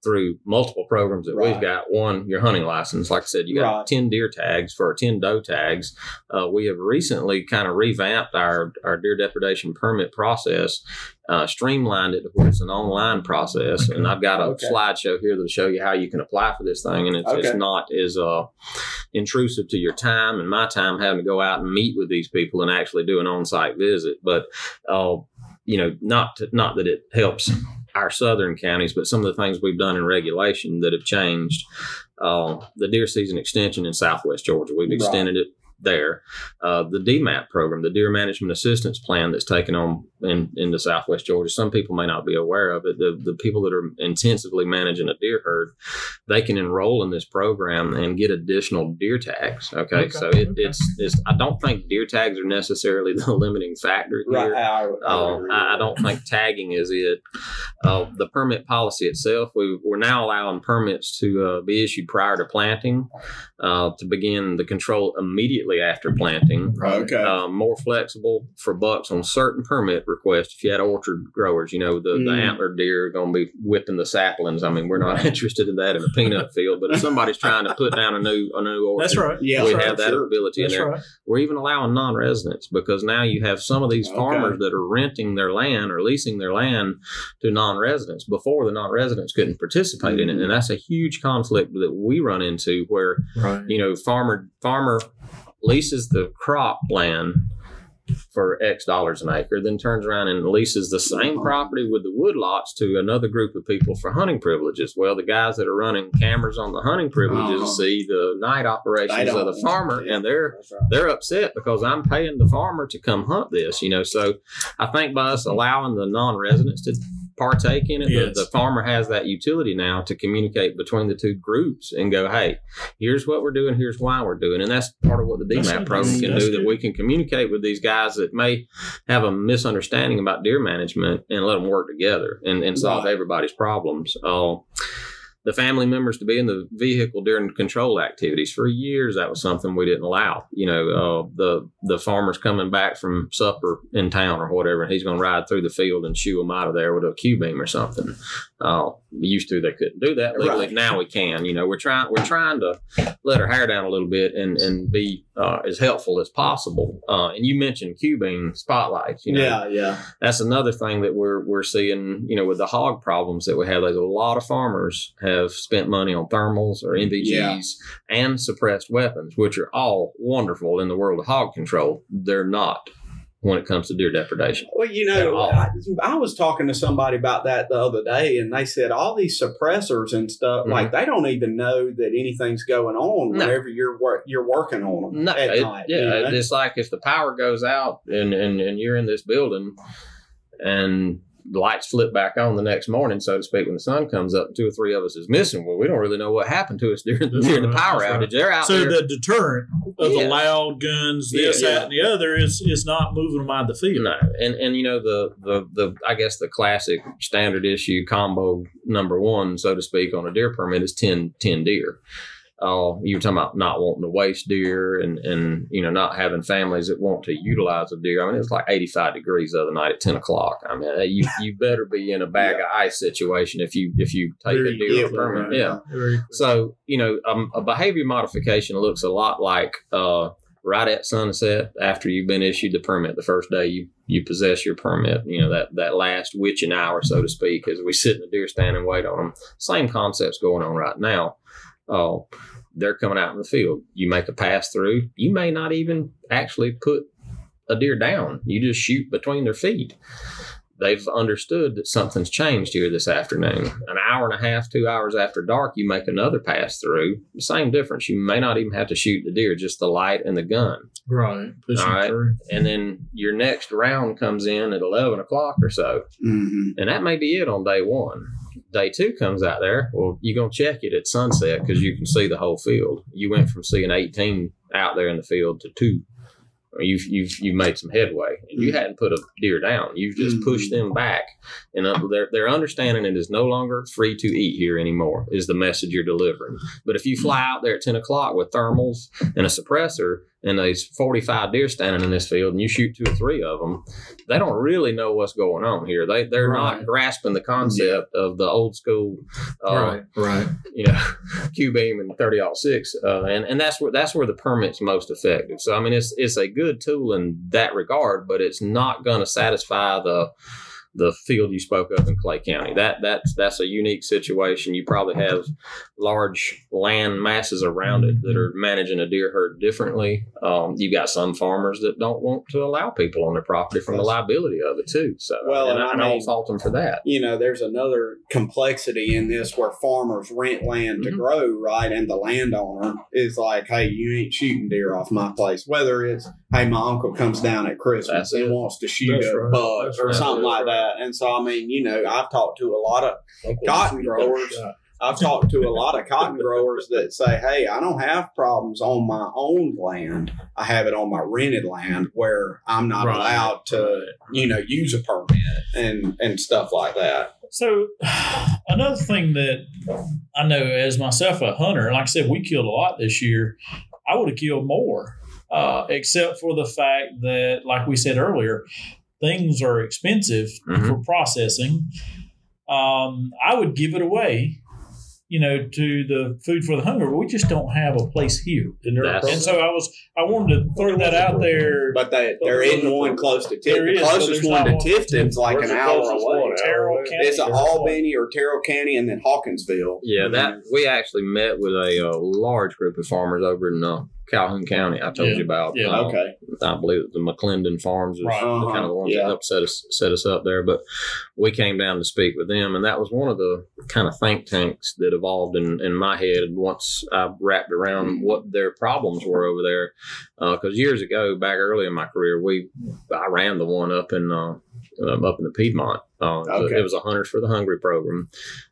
through multiple programs that right. we've got. One, your hunting license. Like I said, you got right. 10 deer tags for 10 doe tags. Uh, we have recently kind of revamped our, our deer depredation permit process, uh, streamlined it to where it's an online process. And I've got a okay. slideshow here that'll show you how you can apply for this thing. And it's, okay. it's not as uh, intrusive to your time and my time having to go out and meet with these people and actually do an on site visit. But, uh, you know, not to, not that it helps our southern counties, but some of the things we've done in regulation that have changed. Uh, the deer season extension in Southwest Georgia, we've extended right. it there. Uh, the DMAP program, the Deer Management Assistance Plan that's taken on in, in the Southwest Georgia. Some people may not be aware of it. The, the people that are intensively managing a deer herd they can enroll in this program and get additional deer tags. Okay, okay. so it, okay. it's it's. I don't think deer tags are necessarily [LAUGHS] the limiting factor here. Right. I, uh, I, I, don't think tagging is it. Uh, the permit policy itself, we, we're now allowing permits to uh, be issued prior to planting, uh, to begin the control immediately after planting. Okay. Uh, more flexible for bucks on certain permit requests. If you had orchard growers, you know the, mm. the antler deer are going to be whipping the saplings. I mean, we're not [LAUGHS] interested in that in a peanut field, but if somebody's trying to put down a new a new orchard, that's right. Yeah, we have that sure. ability that's in there. Right. We're even allowing non-residents because now you have some of these okay. farmers that are renting their land or leasing their land to non-residents. Before the non-residents couldn't participate in it, and that's a huge conflict that we run into where right. you know farmer farmer leases the crop land for X dollars an acre, then turns around and leases the same property with the woodlots to another group of people for hunting privileges. Well, the guys that are running cameras on the hunting privileges uh-huh. see the night operations of the farmer, and they're right. they're upset because I'm paying the farmer to come hunt this. You know, so I think by us allowing the non-residents to partake in it. Yes. The, the, farmer has that utility now to communicate between the two groups and go, hey, here's what we're doing, here's why we're doing. And that's part of what the DMAP program can do, good. that we can communicate with these guys that may have a misunderstanding about deer management and let them work together and, and solve right. everybody's problems. Uh, the family members to be in the vehicle during control activities. For years, that was something we didn't allow. You know, uh, the the farmer's coming back from supper in town or whatever, and he's going to ride through the field and shoo them out of there with a Q beam or something. Uh, used to they couldn't do that legally. Right. Now we can. You know, we're trying we're trying to let our hair down a little bit and and be uh, as helpful as possible. Uh, and you mentioned beam spotlights. You know, yeah, yeah. That's another thing that we're we're seeing. You know, with the hog problems that we have, there's a lot of farmers have spent money on thermals or NVGs yeah. and suppressed weapons, which are all wonderful in the world of hog control. They're not when it comes to deer depredation. Well, you know, I, I, was talking to somebody about that the other day, and they said all these suppressors and stuff, mm-hmm. like they don't even know that anything's going on no. whenever you're you're working on them no, at it, night. Yeah, you know? it's like if the power goes out and, and and you're in this building, and lights flip back on the next morning, so to speak, when the sun comes up, and two or three of us is missing. Well, we don't really know what happened to us during, during the power outage. They're out so there. the deterrent of yeah. the loud guns, this, yeah, yeah. that, and the other is is not moving them out of the field. No, and and you know the the the I guess the classic standard issue combo number one, so to speak, on a deer permit is 10, 10 deer uh, you were talking about not wanting to waste deer and, and you know not having families that want to utilize a deer. I mean, it was like 85 degrees the other night at 10 o'clock. I mean, you [LAUGHS] you better be in a bag yeah. of ice situation if you if you take Very a deer permit. Right. Yeah. So you know, um, a behavior modification looks a lot like uh, right at sunset after you've been issued the permit the first day you you possess your permit. You know that that last witching hour, so to speak, as we sit in the deer stand and wait on them. Same concepts going on right now. Oh, they're coming out in the field. You make a pass through. You may not even actually put a deer down. You just shoot between their feet. They've understood that something's changed here this afternoon. An hour and a half, two hours after dark, you make another pass through. Same difference. You may not even have to shoot the deer, just the light and the gun. Right. All right. Through. And then your next round comes in at 11 o'clock or so. Mm-hmm. And that may be it on day one day two comes out there, well, you're going to check it at sunset because you can see the whole field. You went from seeing 18 out there in the field to two. You've you've you've made some headway, and you mm-hmm. hadn't put a deer down. You've just mm-hmm. pushed them back, and uh, they're they're understanding it is no longer free to eat here anymore. Is the message you're delivering? But if you fly out there at ten o'clock with thermals and a suppressor, and there's 45 deer standing in this field and you shoot two or three of them, they don't really know what's going on here. They, they're right. not grasping the concept yeah. of the old school, uh, right, right. you know, [LAUGHS] Q beam and 30 aught six. Uh, and, and that's where, that's where the permit's most effective. So, I mean, it's, it's a good tool in that regard, but it's not going to satisfy the, the field you spoke of in Clay County. That that's that's a unique situation. You probably have large land masses around it that are managing a deer herd differently. Um, you've got some farmers that don't want to allow people on their property from the liability of it too. So well, and, and I, I, don't fault them for that. You know, there's another complexity in this where farmers rent land to mm-hmm. grow, right? And the landowner is like, "Hey, you ain't shooting deer off my place." Whether it's, "Hey, my uncle comes down at Christmas and wants to shoot That's a right. buck" That's or right. something That's like right. that. And so, I mean, you know, I've talked to a lot of cotton growers I've talked to a lot of cotton growers that say, "Hey, I don't have problems on my own land. I have it on my rented land where I'm not right. allowed to, you know, use a permit and and stuff like that." So, [SIGHS] another thing that I know as myself a hunter, like I said, we killed a lot this year. I would have killed more, uh, except for the fact that, like we said earlier, things are expensive mm-hmm. for processing. Um, I would give it away you know, to the food for the hungry. But we just don't have a place here. And so I was, I wanted to throw that out there. But they, there isn't one close to Tifton. The closest so one to Tifton's like an hour away. Terrell County. It's Albany or Terrell County and then Hawkinsville. Yeah, that we actually met with a, a large group of farmers over in uh, Calhoun County. I told yeah. you about. Yeah. Uh, okay. I believe the McClendon Farms is right. uh-huh. kind of the ones yeah. that helped set us set us up there. But we came down to speak with them, and that was one of the kind of think tanks that evolved in, in my head once I wrapped around mm-hmm. what their problems were over there. Because uh, years ago, back early in my career, we I ran the one up in uh, um, up in the Piedmont. Uh, okay. It was a Hunters for the Hungry program.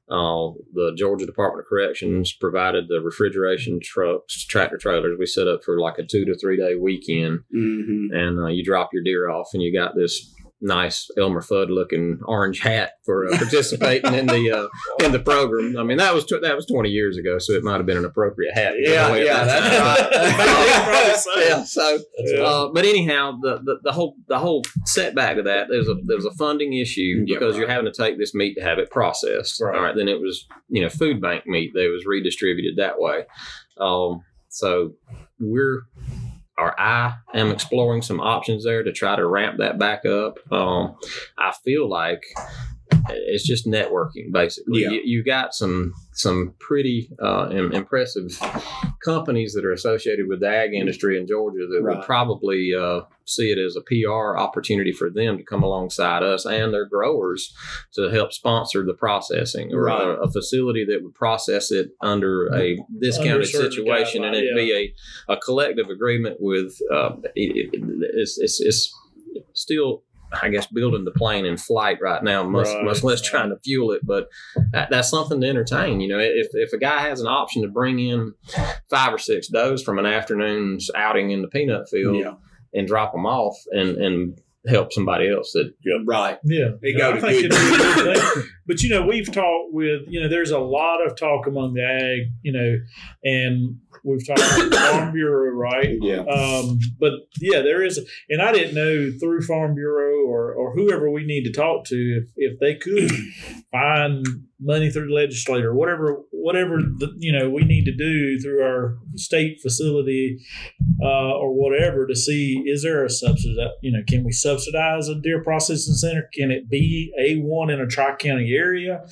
Uh, the Georgia Department of Corrections provided the refrigeration trucks, tractor trailers. We set up for like a two to three day weekend, mm-hmm. and uh, you drop your deer off, and you got this nice Elmer Fudd looking orange hat for uh, participating in the uh, [LAUGHS] in the program. I mean, that was tw- that was twenty years ago, so it might have been an appropriate hat. Yeah, yeah, that's right. [LAUGHS] [LAUGHS] yeah. So, yeah. Uh, but anyhow, the, the, the whole the whole setback of that there's a there was a funding issue because right. you're having to take this meat to have it processed. Right. All right, then it was you know food bank meat that was redistributed that way. Um, so we're or I am exploring some options there to try to ramp that back up. Um, I feel like it's just networking basically. Yeah. You, you got some some pretty uh, impressive companies that are associated with the ag industry in Georgia that right. would probably uh, see it as a PR opportunity for them to come alongside us and their growers to help sponsor the processing or right. a, a, facility that would process it under a discounted under situation and it'd yeah. be a, a collective agreement with uh, it, it, it's, it's, it's still I guess building the plane in flight right now, much right. much less trying to fuel it. But that, that's something to entertain. You know, if if a guy has an option to bring in five or six does from an afternoon's outing in the peanut field yeah. and drop them off and and help somebody else that yeah. right yeah they go to good. [LAUGHS] but you know we've talked with you know there's a lot of talk among the ag you know and we've talked with farm bureau right yeah um, but yeah there is and i didn't know through farm bureau or or whoever we need to talk to if, if they could find money through the legislator, whatever whatever the, you know we need to do through our state facility uh, or whatever to see is there a subsidy? You know, can we subsidize a deer processing center? Can it be a one in a tri county area?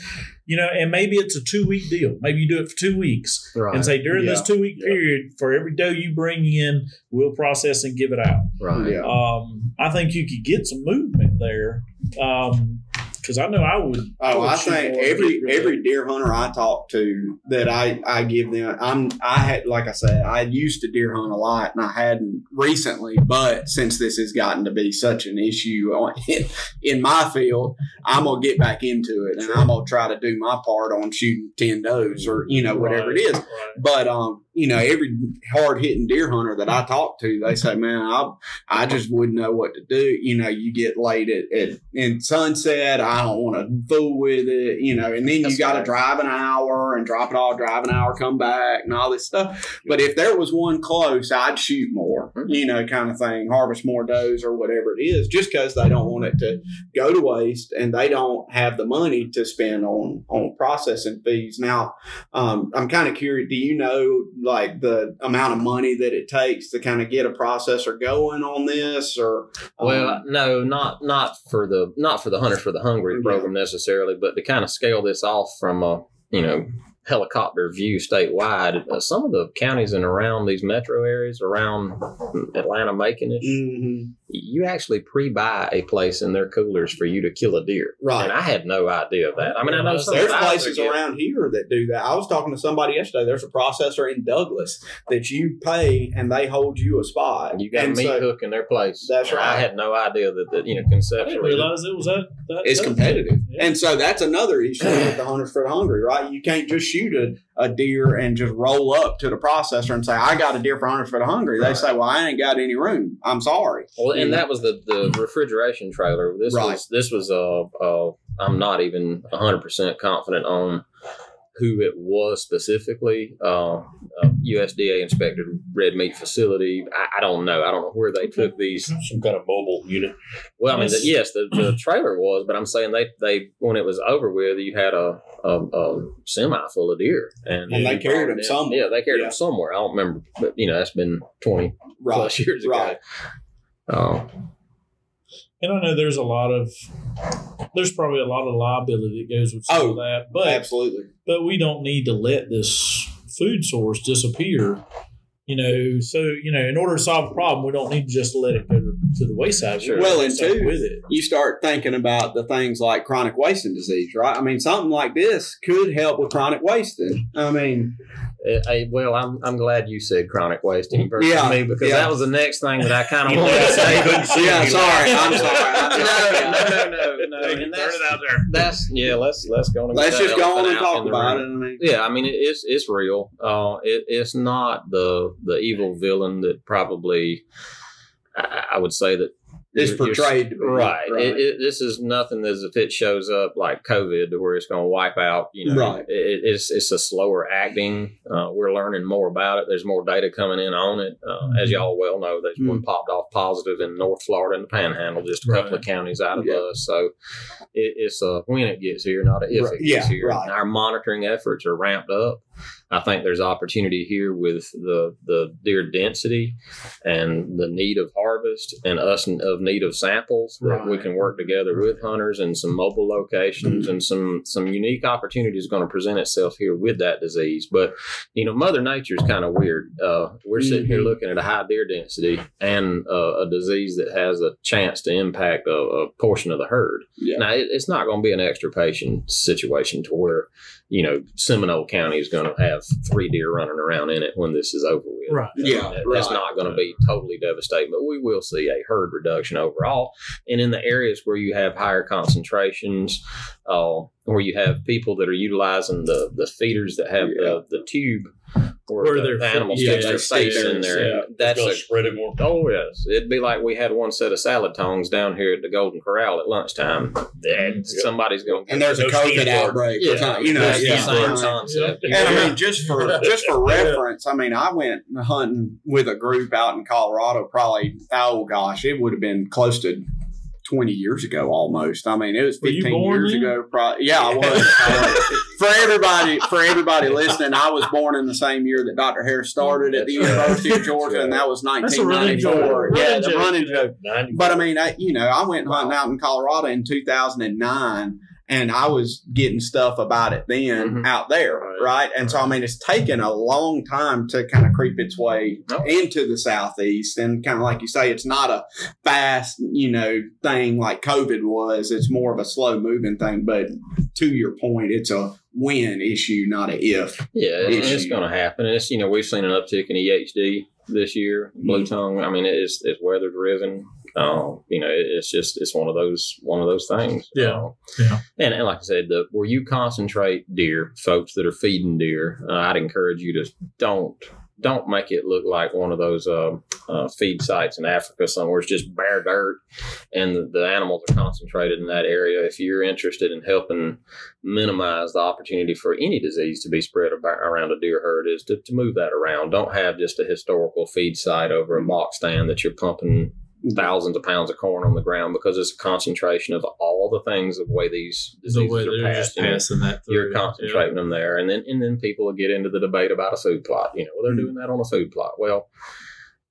You know, and maybe it's a two week deal. Maybe you do it for two weeks right. and say during yeah. this two week yeah. period, for every doe you bring in, we'll process and give it out. Right. Yeah. Um, I think you could get some movement there. Um, because I know I would. Oh, I, would I think every every deer hunter I talk to that I I give them. I'm I had like I said I used to deer hunt a lot and I hadn't recently, but since this has gotten to be such an issue [LAUGHS] in, in my field, I'm gonna get back into it and I'm gonna try to do my part on shooting ten does or you know whatever right, it is. Right. But um, you know, every hard hitting deer hunter that I talk to, they say, man, I, I just wouldn't know what to do. You know, you get late at, at in sunset. I don't want to fool with it, you know, and then That's you got to drive an hour and drop it all, drive an hour, come back and all this stuff. But if there was one close, I'd shoot more, mm-hmm. you know, kind of thing, harvest more does or whatever it is, just because they don't want it to go to waste and they don't have the money to spend on, on processing fees. Now, um, I'm kind of curious, do you know, like the amount of money that it takes to kind of get a processor going on this or um, well no not not for the not for the hunters for the hungry program yeah. necessarily but to kind of scale this off from a you know helicopter view statewide uh, some of the counties and around these metro areas around atlanta macon mm-hmm. You actually pre-buy a place in their coolers for you to kill a deer. Right. And I had no idea of that. I mean, I know there's places around here that do that. I was talking to somebody yesterday. There's a processor in Douglas that you pay and they hold you a spot. You got and a meat so, hook in their place. That's right. I had no idea that, that you know I conceptually. didn't realize it was that. that It's competitive. Yeah. And so that's another issue with the [CLEARS THROAT] hunters for the hungry, right? You can't just shoot a, a deer and just roll up to the processor and say, I got a deer for hunters for the hungry. They Right. say, Well, I ain't got any room. I'm sorry. Well, and that was the, the refrigeration trailer. This Right. was this was uh, uh I'm not even hundred percent confident on who it was specifically. Uh, uh, USDA inspected red meat facility. I, I don't know. I don't know where they took these. Some kind of mobile unit. Well, I mean, the, Yes. the, the trailer was, but I'm saying they they when it was over with, you had a a, a semi full of deer, and, And they carried them somewhere. Yeah, they carried Yeah. them somewhere. I don't remember, but you know, that's been twenty Right. plus years ago. Right. Oh, And I know there's a lot of there's probably a lot of liability that goes with some Oh, of that, but Absolutely. but we don't need to let this food source disappear. You know, so you know, in order to solve a problem, we don't need to just let it go to, to the wayside. Sure. Well, and two, with it. you start thinking about the things like chronic wasting disease, right? I mean, something like this could help with chronic wasting. I mean, Eh, eh, well, I'm I'm glad you said chronic wasting versus Yeah, me because yeah. that was the next thing that I kind of wanted to say. [LAUGHS] yeah, sorry. I'm sorry. [LAUGHS] no, no, no, no. [LAUGHS] And that's, it out there. that's yeah. Let's let's go. and Let's just go on and talk about room. it. I mean, Yeah, I mean it, it's it's real. Uh, it, it's not the the evil villain that probably I, I would say that it's you're- portrayed to. Right. It, it, this is nothing as if it shows up like COVID, to where it's going to wipe out. You know, Right. It, it's it's a slower acting. Uh, we're learning more about it. There's more data coming in on it. Uh, As y'all well know, there's one popped off positive in North Florida and the Panhandle, just a couple Right. of counties out of Yeah. us. So it, it's a when it gets here, not a if Right. it gets Yeah, here. right. And our monitoring efforts are ramped up. I think there's opportunity here with the the deer density and the need of harvest and us of need of samples that we can work together with hunters and some mobile locations and some some unique opportunities going to present itself here with that disease. But you know, Mother Nature's kind of weird. Uh, we're sitting here Mhm. looking at a high deer density and uh, a disease that has a chance to impact a, a portion of the herd. Yeah. Now, it, it's not going to be an extirpation situation to where you know Seminole County is going to have three deer running around in it when this is over with. Right. Yeah, That- that's not going to be totally devastating, but we will see a herd reduction overall. And in the areas where you have higher concentrations, uh, where you have people that are utilizing the the feeders that have Yeah. the, the tube where, Where the, their the animal yeah, sticks their face in there. yeah. That's a spread it more. Oh yes, it'd be like we had one set of salad tongs down here at the Golden Corral at lunchtime. And somebody's going. And there's a COVID outbreak. yeah, something, you know, that's yeah. the same concept. And I mean, just for just for reference, I mean, I went hunting with a group out in Colorado. Probably, oh gosh, it would have been close to twenty years ago, almost. I mean, it was fifteen years then? ago. Probably, yeah, I was. Uh, [LAUGHS] for everybody, for everybody listening, I was born in the same year that Dr. Harris started at the right. University of Georgia, and that was That's a running 1994. joke. Yeah, Running the joke. running joke. But I mean, I, you know, I went hunting out in Colorado in 2009 and I was getting stuff about it then Mhm. out there, Right. right. And so, I mean, it's taken a long time to kind of creep its way Oh. into the Southeast. And kind of like you say, it's not a fast, you know, thing like COVID was. It's more of a slow moving thing. But to your point, it's a when issue, not a if. Yeah, and it's issue. going to happen. And it's you know we've seen an uptick in EHD this year, blue tongue. I mean, it's it's weather driven. Um, you know, it- it's just it's one of those one of those things. Yeah. Um, Yeah. And, and like I said, the where you concentrate deer, folks that are feeding deer, uh, I'd encourage you to don't don't make it look like one of those uh, uh, feed sites in Africa somewhere. It's just bare dirt, and the, the animals are concentrated in that area. If you're interested in helping minimize the opportunity for any disease to be spread around a deer herd, is to, to move that around. Don't have just a historical feed site over a box stand that you're pumping thousands of pounds of corn on the ground because it's a concentration of all the things of the way these The diseases way are passed. just you know passing that through. you're concentrating them there, and then and then people will get into the debate about a food plot. You know, well, they're Mhm. doing that on a food plot. Well,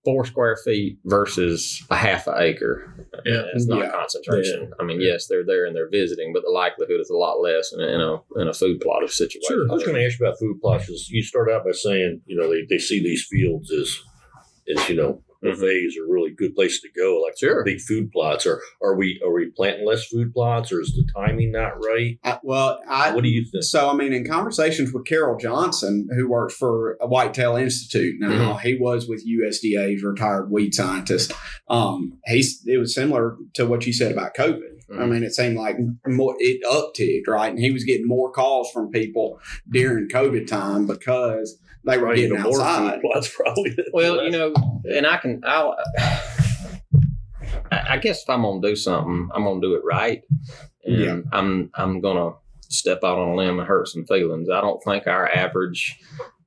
four square feet versus a half an acre. Yeah. it's not Yeah. concentration. I mean, yes, they're there and they're visiting, but the likelihood is a lot less in a in a, in a food plot of situation. Sure. I was going to ask you about food plots. 'cause You start out by saying, you know, they, they see these fields as, as you know, buffets mm-hmm. are really good places to go, like sure. big food plots. Or are we are we planting less food plots, or is the timing not right? I, well, I, what do you think? So, I mean, in conversations with Carroll Johnson, who works for a Whitetail Institute now, mm-hmm. he was with USDA's retired weed scientist. Um, he's it was similar to what you said about COVID. Mm-hmm. I mean, it seemed like more it upticked, right? And he was getting more calls from people during COVID time because they were right, getting outside. Plots [LAUGHS] probably. well, you know, and I can, I'll, I guess if I'm gonna do something, I'm gonna do it right, and yeah. I'm I'm gonna step out on a limb and hurt some feelings. I don't think our average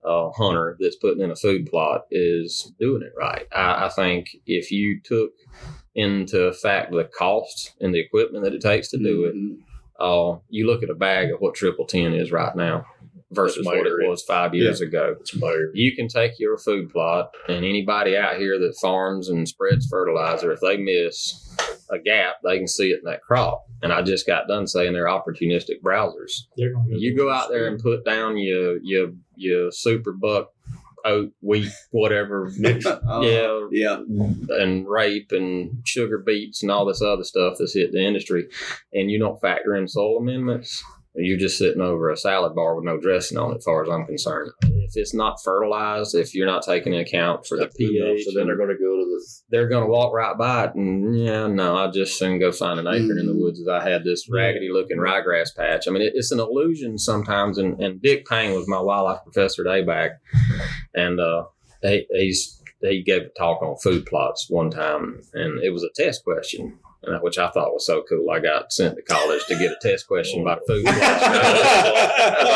uh, hunter that's putting in a food plot is doing it right. I, I think if you took into fact the cost and the equipment that it takes to do mm-hmm. it, uh, you look at a bag of what triple ten is right now versus what area. it was five years yeah. ago. You can take your food plot and anybody out here that farms and spreads fertilizer, if they miss a gap, they can see it in that crop. And I just got done saying they're opportunistic browsers. You go out there and put down your your your super buck oat, wheat, whatever, [LAUGHS] uh, [LAUGHS] yeah, yeah, and rape and sugar beets and all this other stuff that's hit the industry, and you don't factor in soil amendments you're just sitting over a salad bar with no dressing on it, as far as I'm concerned. If it's not fertilized, if you're not taking account for That's the pH, so then they're going to go to the. They're going to walk right by it, and yeah, no, I just soon go find an acre mm. in the mm. woods. As I had this raggedy looking ryegrass patch. I mean, it, it's an illusion sometimes. And, and Dick Payne was my wildlife professor day back, and uh, he, he's he gave a talk on food plots one time, and it was a test question uh, which I thought was so cool. I got sent to college to get a test question about food. [LAUGHS] like,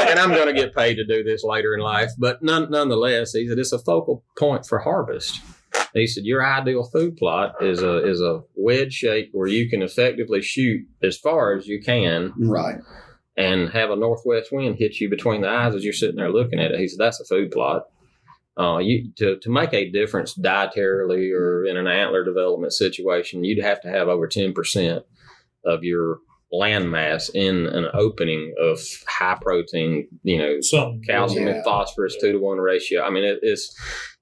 and I'm going to get paid to do this later in life. But none, nonetheless, he said it's a focal point for harvest. He said your ideal food plot is a is a wedge shape where you can effectively shoot as far as you can. Right. And have a northwest wind hit you between the eyes as you're sitting there looking at it. He said that's a food plot. Uh, you to, to make a difference dietarily or in an antler development situation, you'd have to have over ten percent of your land mass in an opening of high protein, you know, Some, calcium yeah. and phosphorus two to one ratio. I mean, it, it's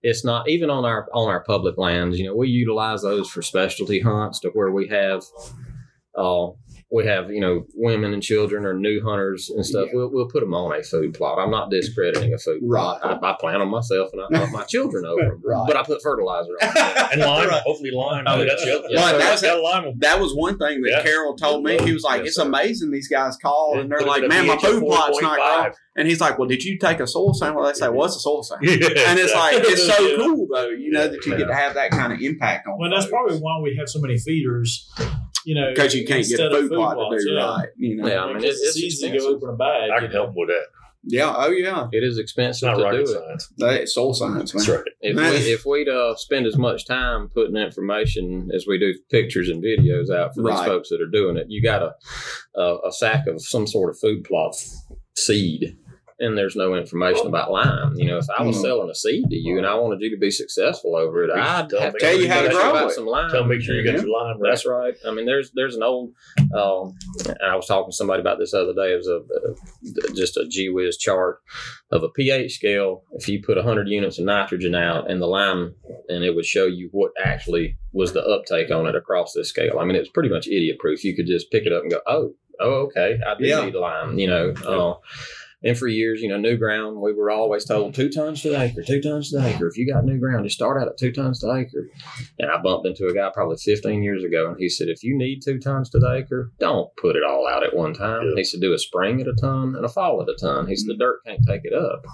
it's not even on our on our public lands. You know, we utilize those for specialty hunts to where we have uh, we have you know women and children or new hunters and stuff. Yeah. We'll, we'll put them on a food plot. I'm not discrediting a food right. plot. I, I plant them myself and I hunt my children over them. right. But I put fertilizer on them. [LAUGHS] and lime, right. hopefully lime. Oh, that's yeah. yeah. that's, that, lime. that was one thing that yeah. Carroll told me. He was like, "It's amazing these guys call and they're like, man, my food plot's not growing." And he's like, "Well, did you take a soil sample?" They say, "What's a soil sample?" [LAUGHS] and it's like [LAUGHS] it's so cool though, you know, that you get to have that kind of impact on. Well, that's probably why we have so many feeders you know, because you can't get a food, food plot to do yeah. right. You know, yeah, I mean, it's, it's, easy expensive. to go open a bag. I can help with that. Yeah. Oh, yeah. It is expensive to do science. it. That is soil science, man. That's right. If, we, if we'd uh, spend as much time putting information as we do pictures and videos out for right. these folks that are doing it, you got a, a, a sack of some sort of food plot seed and there's no information about lime. You know, if I was mm. selling a seed to you and I wanted you to be successful over it, I'd have to tell you how to grow about some lime. Tell make sure you get your lime right. That's right. I mean, there's there's an old. Um, I was talking to somebody about this other day. It was a, a just a gee whiz chart of a pH scale. If you put 100 units of nitrogen out and the lime, and it would show you what actually was the uptake on it across this scale. I mean, it's pretty much idiot proof. You could just pick it up and go, oh, oh, okay, I do yeah. need lime. You know. Uh, and for years, you know, new ground, we were always told two tons to the acre, two tons to the acre. If you got new ground, just start out at two tons to the acre. And I bumped into a guy probably 15 years ago, and he said, if you need two tons to the acre, don't put it all out at one time. Yeah. He said, do a spring at a ton and a fall at a ton. He said, the dirt can't take it up.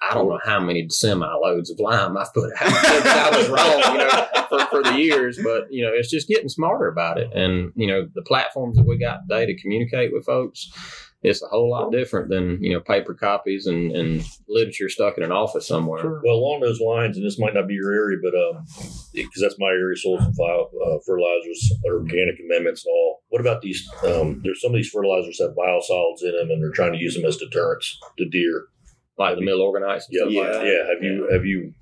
I don't know how many semi loads of lime I've put out. [LAUGHS] I was wrong, you know, for, for the years, but you know, it's just getting smarter about it. And you know, the platforms that we got today to communicate with folks, it's a whole lot different than you know paper copies and, and literature stuck in an office somewhere. Sure. Well, along those lines, and this might not be your area, but because um, that's my area, soils and file, uh, fertilizers, organic amendments, and all. What about these? Um, there's some of these fertilizers have biosolids in them, and they're trying to use them as deterrents to deer, like have the Milorganite. Yeah, yeah, yeah. Have you have you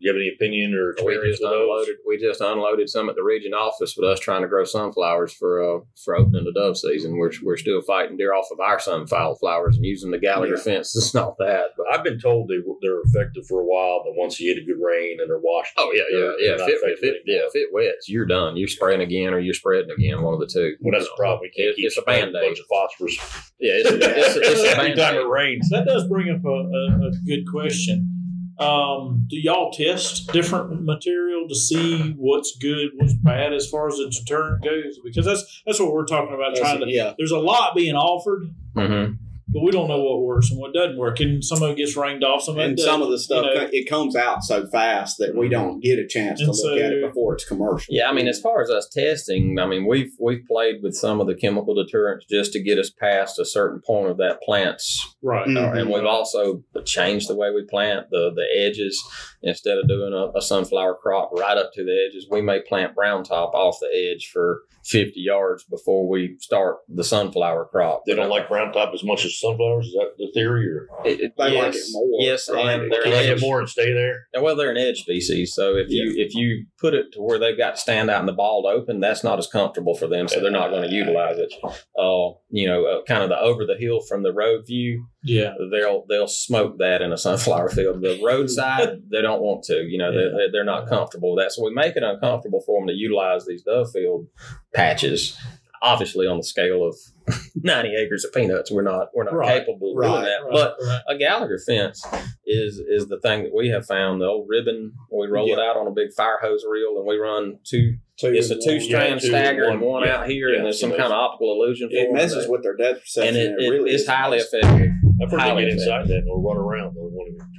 you have any opinion or experience we just unloaded? We just unloaded some at the region office with us trying to grow sunflowers for uh, for opening the dove season. We're we're still fighting deer off of our sunflowers and using the Gallagher yeah. fences and all that. But I've been told they they're effective for a while, but once you get a good rain and they're washed, oh yeah, yeah, yeah. If it, if it, yeah, if it wets, you're done. You're spraying again or you're spreading again. One of the two. Well, that's the problem. We can't it, keep it's a band aid. bunch of phosphorus. Yeah, it's, it's, it's, it's a band aid. [LAUGHS] it rains. That does bring up a, a, a good question um, do y'all test different material to see what's good, what's bad as far as the deterrent goes? Because that's that's what we're talking about. That's trying to yeah. There's a lot being offered. Mm-hmm but we don't know what works and what doesn't work. And some of it gets rained off. Some of and some of the stuff you know, it comes out so fast that we don't get a chance to look so, at it before it's commercial. Yeah, I mean, as far as us testing, I mean, we've we've played with some of the chemical deterrents just to get us past a certain point of that plant's right, mm-hmm. uh, and we've also changed the way we plant the the edges. Instead of doing a, a sunflower crop right up to the edges, we may plant brown top off the edge for 50 yards before we start the sunflower crop. They don't like brown top as much as sunflowers? Is that the theory? Or it, it, they yes, like it more. Yes, right? and they're they like it more and stay there. Well, they're an edge species, so if yeah. you if you put it to where they've got to stand out in the bald open, that's not as comfortable for them, so they're not going to utilize it. Uh, you know, uh, kind of the over the hill from the road view. Yeah, they'll they'll smoke that in a sunflower [LAUGHS] field. The roadside, they don't want to. You know, yeah. they, they're not comfortable with that, so we make it uncomfortable for them to utilize these dove field patches obviously on the scale of [LAUGHS] 90 acres of peanuts we're not we're not right, capable of right, doing that right, but a gallagher fence is is the thing that we have found the old ribbon we roll yeah. it out on a big fire hose reel and we run two Two it's a two strand yeah, stagger and one yeah, out here, yeah, and there's some kind of optical illusion. It messes with their depth perception, and it, it, it really it's highly nice. effective. I've heard they get inside that or run around. They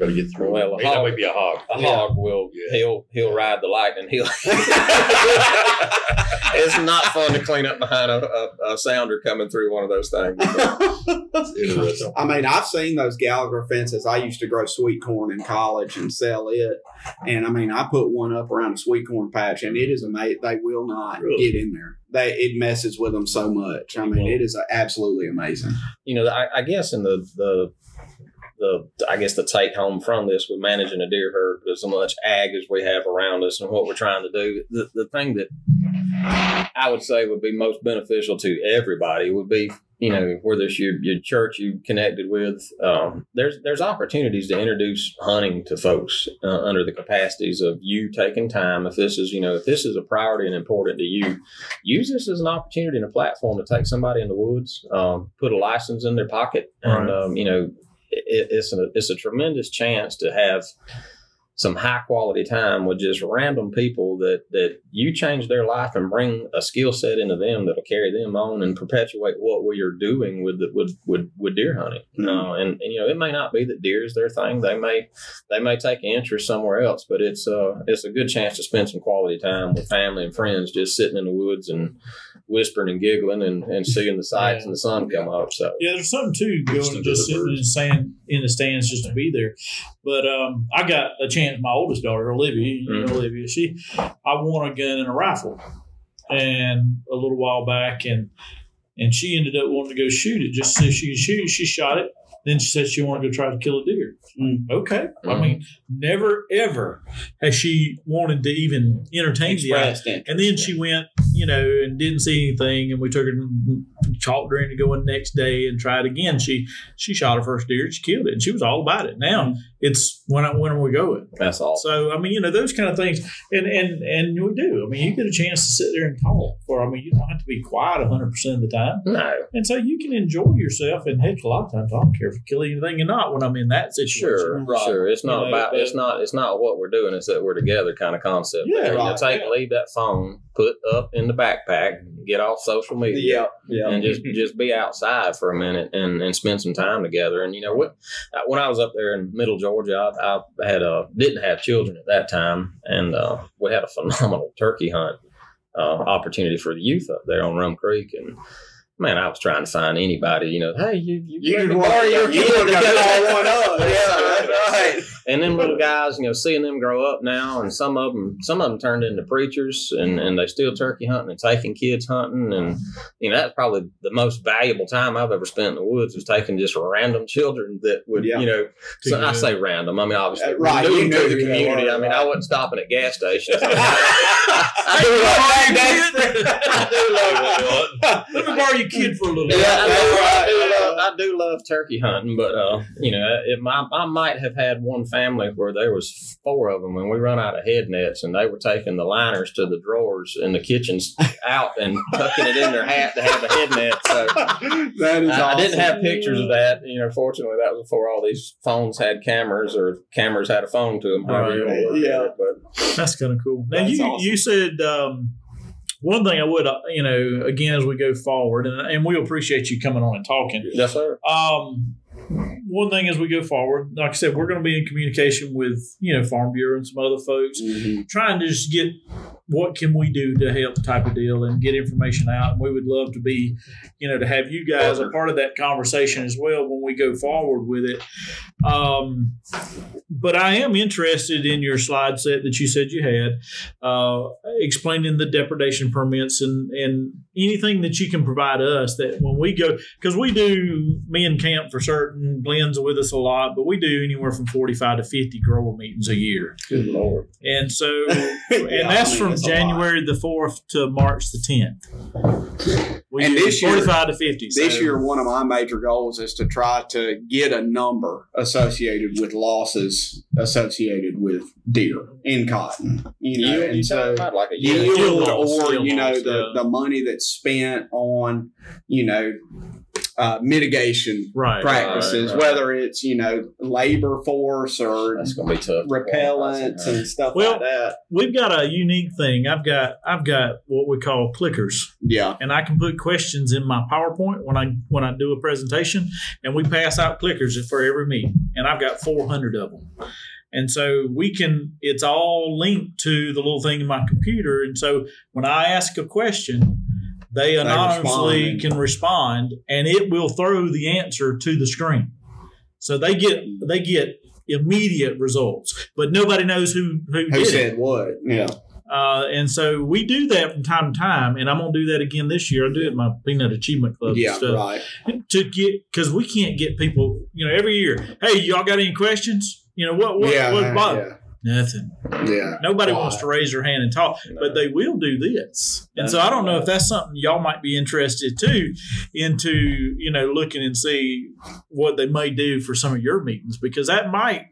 want to get through. Well, a hog, that might be a hog. A yeah. hog will yeah. he'll he'll ride the lightning. He'll. [LAUGHS] [LAUGHS] it's not fun to clean up behind a, a, a sounder coming through one of those things. [LAUGHS] I mean, I've seen those Gallagher fences. I used to grow sweet corn in college and sell it, and I mean, I put one up around a sweet corn patch, and it is amazing. They will not really? get in there they it messes with them so much. I mean, it is absolutely amazing. You know, I, I guess in the the the I guess the take home from this with managing a deer herd with as much ag as we have around us and what we're trying to do. The the thing that I would say would be most beneficial to everybody would be you know, whether it's your, your church you connected with, um, there's there's opportunities to introduce hunting to folks uh, under the capacities of you taking time. If this is, you know, if this is a priority and important to you, use this as an opportunity and a platform to take somebody in the woods, um, put a license in their pocket, and right. um, you know, it, it's a it's a tremendous chance to have some high quality time with just random people that that you change their life and bring a skill set into them that'll carry them on and perpetuate what we are doing with the, with, with with deer hunting. Mm-hmm. Uh, and, and you know it may not be that deer is their thing. They may they may take interest somewhere else, but it's uh it's a good chance to spend some quality time with family and friends, just sitting in the woods and whispering and giggling and, and seeing the sights yeah. and the sun come up. So yeah, there's something too going just sitting and saying in the stands just to be there. But um, I got a chance. My oldest daughter, Olivia, you know, mm-hmm. Olivia, she I won a gun and a rifle, and a little while back, and and she ended up wanting to go shoot it just so she could shoot. She shot it. Then she said she wanted to try to kill a deer. Mm. Okay, mm-hmm. I mean, never ever has she wanted to even entertain the idea. And then she went you know, and didn't see anything. And we took her and talked her into going the next day and tried again. She she shot her first deer, she killed it, and she was all about it. Now mm-hmm. It's when when are we going? That's all. So I mean, you know, those kind of things, and and and we do. I mean, you get a chance to sit there and talk. For I mean, you don't have to be quiet hundred percent of the time. No. And so you can enjoy yourself. And heck, a lot of times I don't care if you kill anything or not when I'm in that situation. Sure, right. sure. It's not you know, about. it's not. It's not what we're doing. It's that we're together kind of concept. Yeah, right. You take yeah. leave that phone, put up in the backpack, get off social media, yeah, yeah. and just just be outside for a minute and, and spend some time together. And you know what? When I was up there in Middle Georgia, I, I had a didn't have children at that time, and uh, we had a phenomenal turkey hunt uh, opportunity for the youth up there on Rum Creek, and man, I was trying to find anybody, you know, hey, you, you, you can borrow your kid to get all one up. Yeah, that's right. And then little guys, you know, seeing them grow up now, and some of them, some of them turned into preachers, and and they still turkey hunting and taking kids hunting, and you know, that's probably the most valuable time I've ever spent in the woods was taking just random children that would, yeah. you know, so I say random. I mean, obviously, uh, right, new to the community. I mean, I wasn't stopping at gas stations. [LAUGHS] [LAUGHS] I do love that. Let me borrow your kid for a little. Yeah, I, do, I, do love, I do love turkey hunting, but uh, you know, if I, I might have had one family where there was four of them, and we run out of head nets, and they were taking the liners to the drawers in the kitchens out and tucking it in their hat to have the head net. So [LAUGHS] that is I, awesome. I didn't have pictures of that. You know, fortunately, that was before all these phones had cameras or cameras had a phone to them. Right. Yeah, but that's kind of cool. Now you awesome. you said. Um, one thing I would, uh, you know, again as we go forward, and, and we appreciate you coming on and talking. Yes, sir. Um, one thing as we go forward, like I said, we're going to be in communication with you know Farm Bureau and some other folks, mm-hmm. trying to just get what can we do to help type of deal and get information out. And we would love to be, you know, to have you guys a part of that conversation as well when we go forward with it. Um, but I am interested in your slide set that you said you had, uh, explaining the depredation permits and and anything that you can provide us that when we go because we do me and Camp for certain blends with us a lot but we do anywhere from 45 to 50 grower meetings a year good lord and so yeah, [LAUGHS] and that's I mean, from january the 4th to march the 10th we and this 45 year, to 50 this so. year one of my major goals is to try to get a number associated with losses associated with deer in cotton you know? And so like a yield, yield or you know the, the money that's spent on, you know, uh, mitigation right, practices, right, right. whether it's you know labor force or that's going to be tough repellents and stuff well, like that. We've got a unique thing. I've got I've got what we call clickers. Yeah, and I can put questions in my PowerPoint when I when I do a presentation, and we pass out clickers for every meeting, and I've got 400 of them. And so we can, it's all linked to the little thing in my computer. And so when I ask a question, they anonymously can respond and it will throw the answer to the screen. So they get, they get immediate results, but nobody knows who, who, who said it. what. Yeah. Uh, and so we do that from time to time, and I'm gonna do that again this year. I do it my Peanut Achievement Club. Yeah, right. To get because we can't get people, you know, every year. Hey, y'all got any questions? You know what? What? Yeah, what Bob? Yeah. Nothing. Yeah. Nobody wants to raise their hand and talk, no. but they will do this. And that's so I don't know if that's something y'all might be interested too into, you know, looking and see what they may do for some of your meetings because that might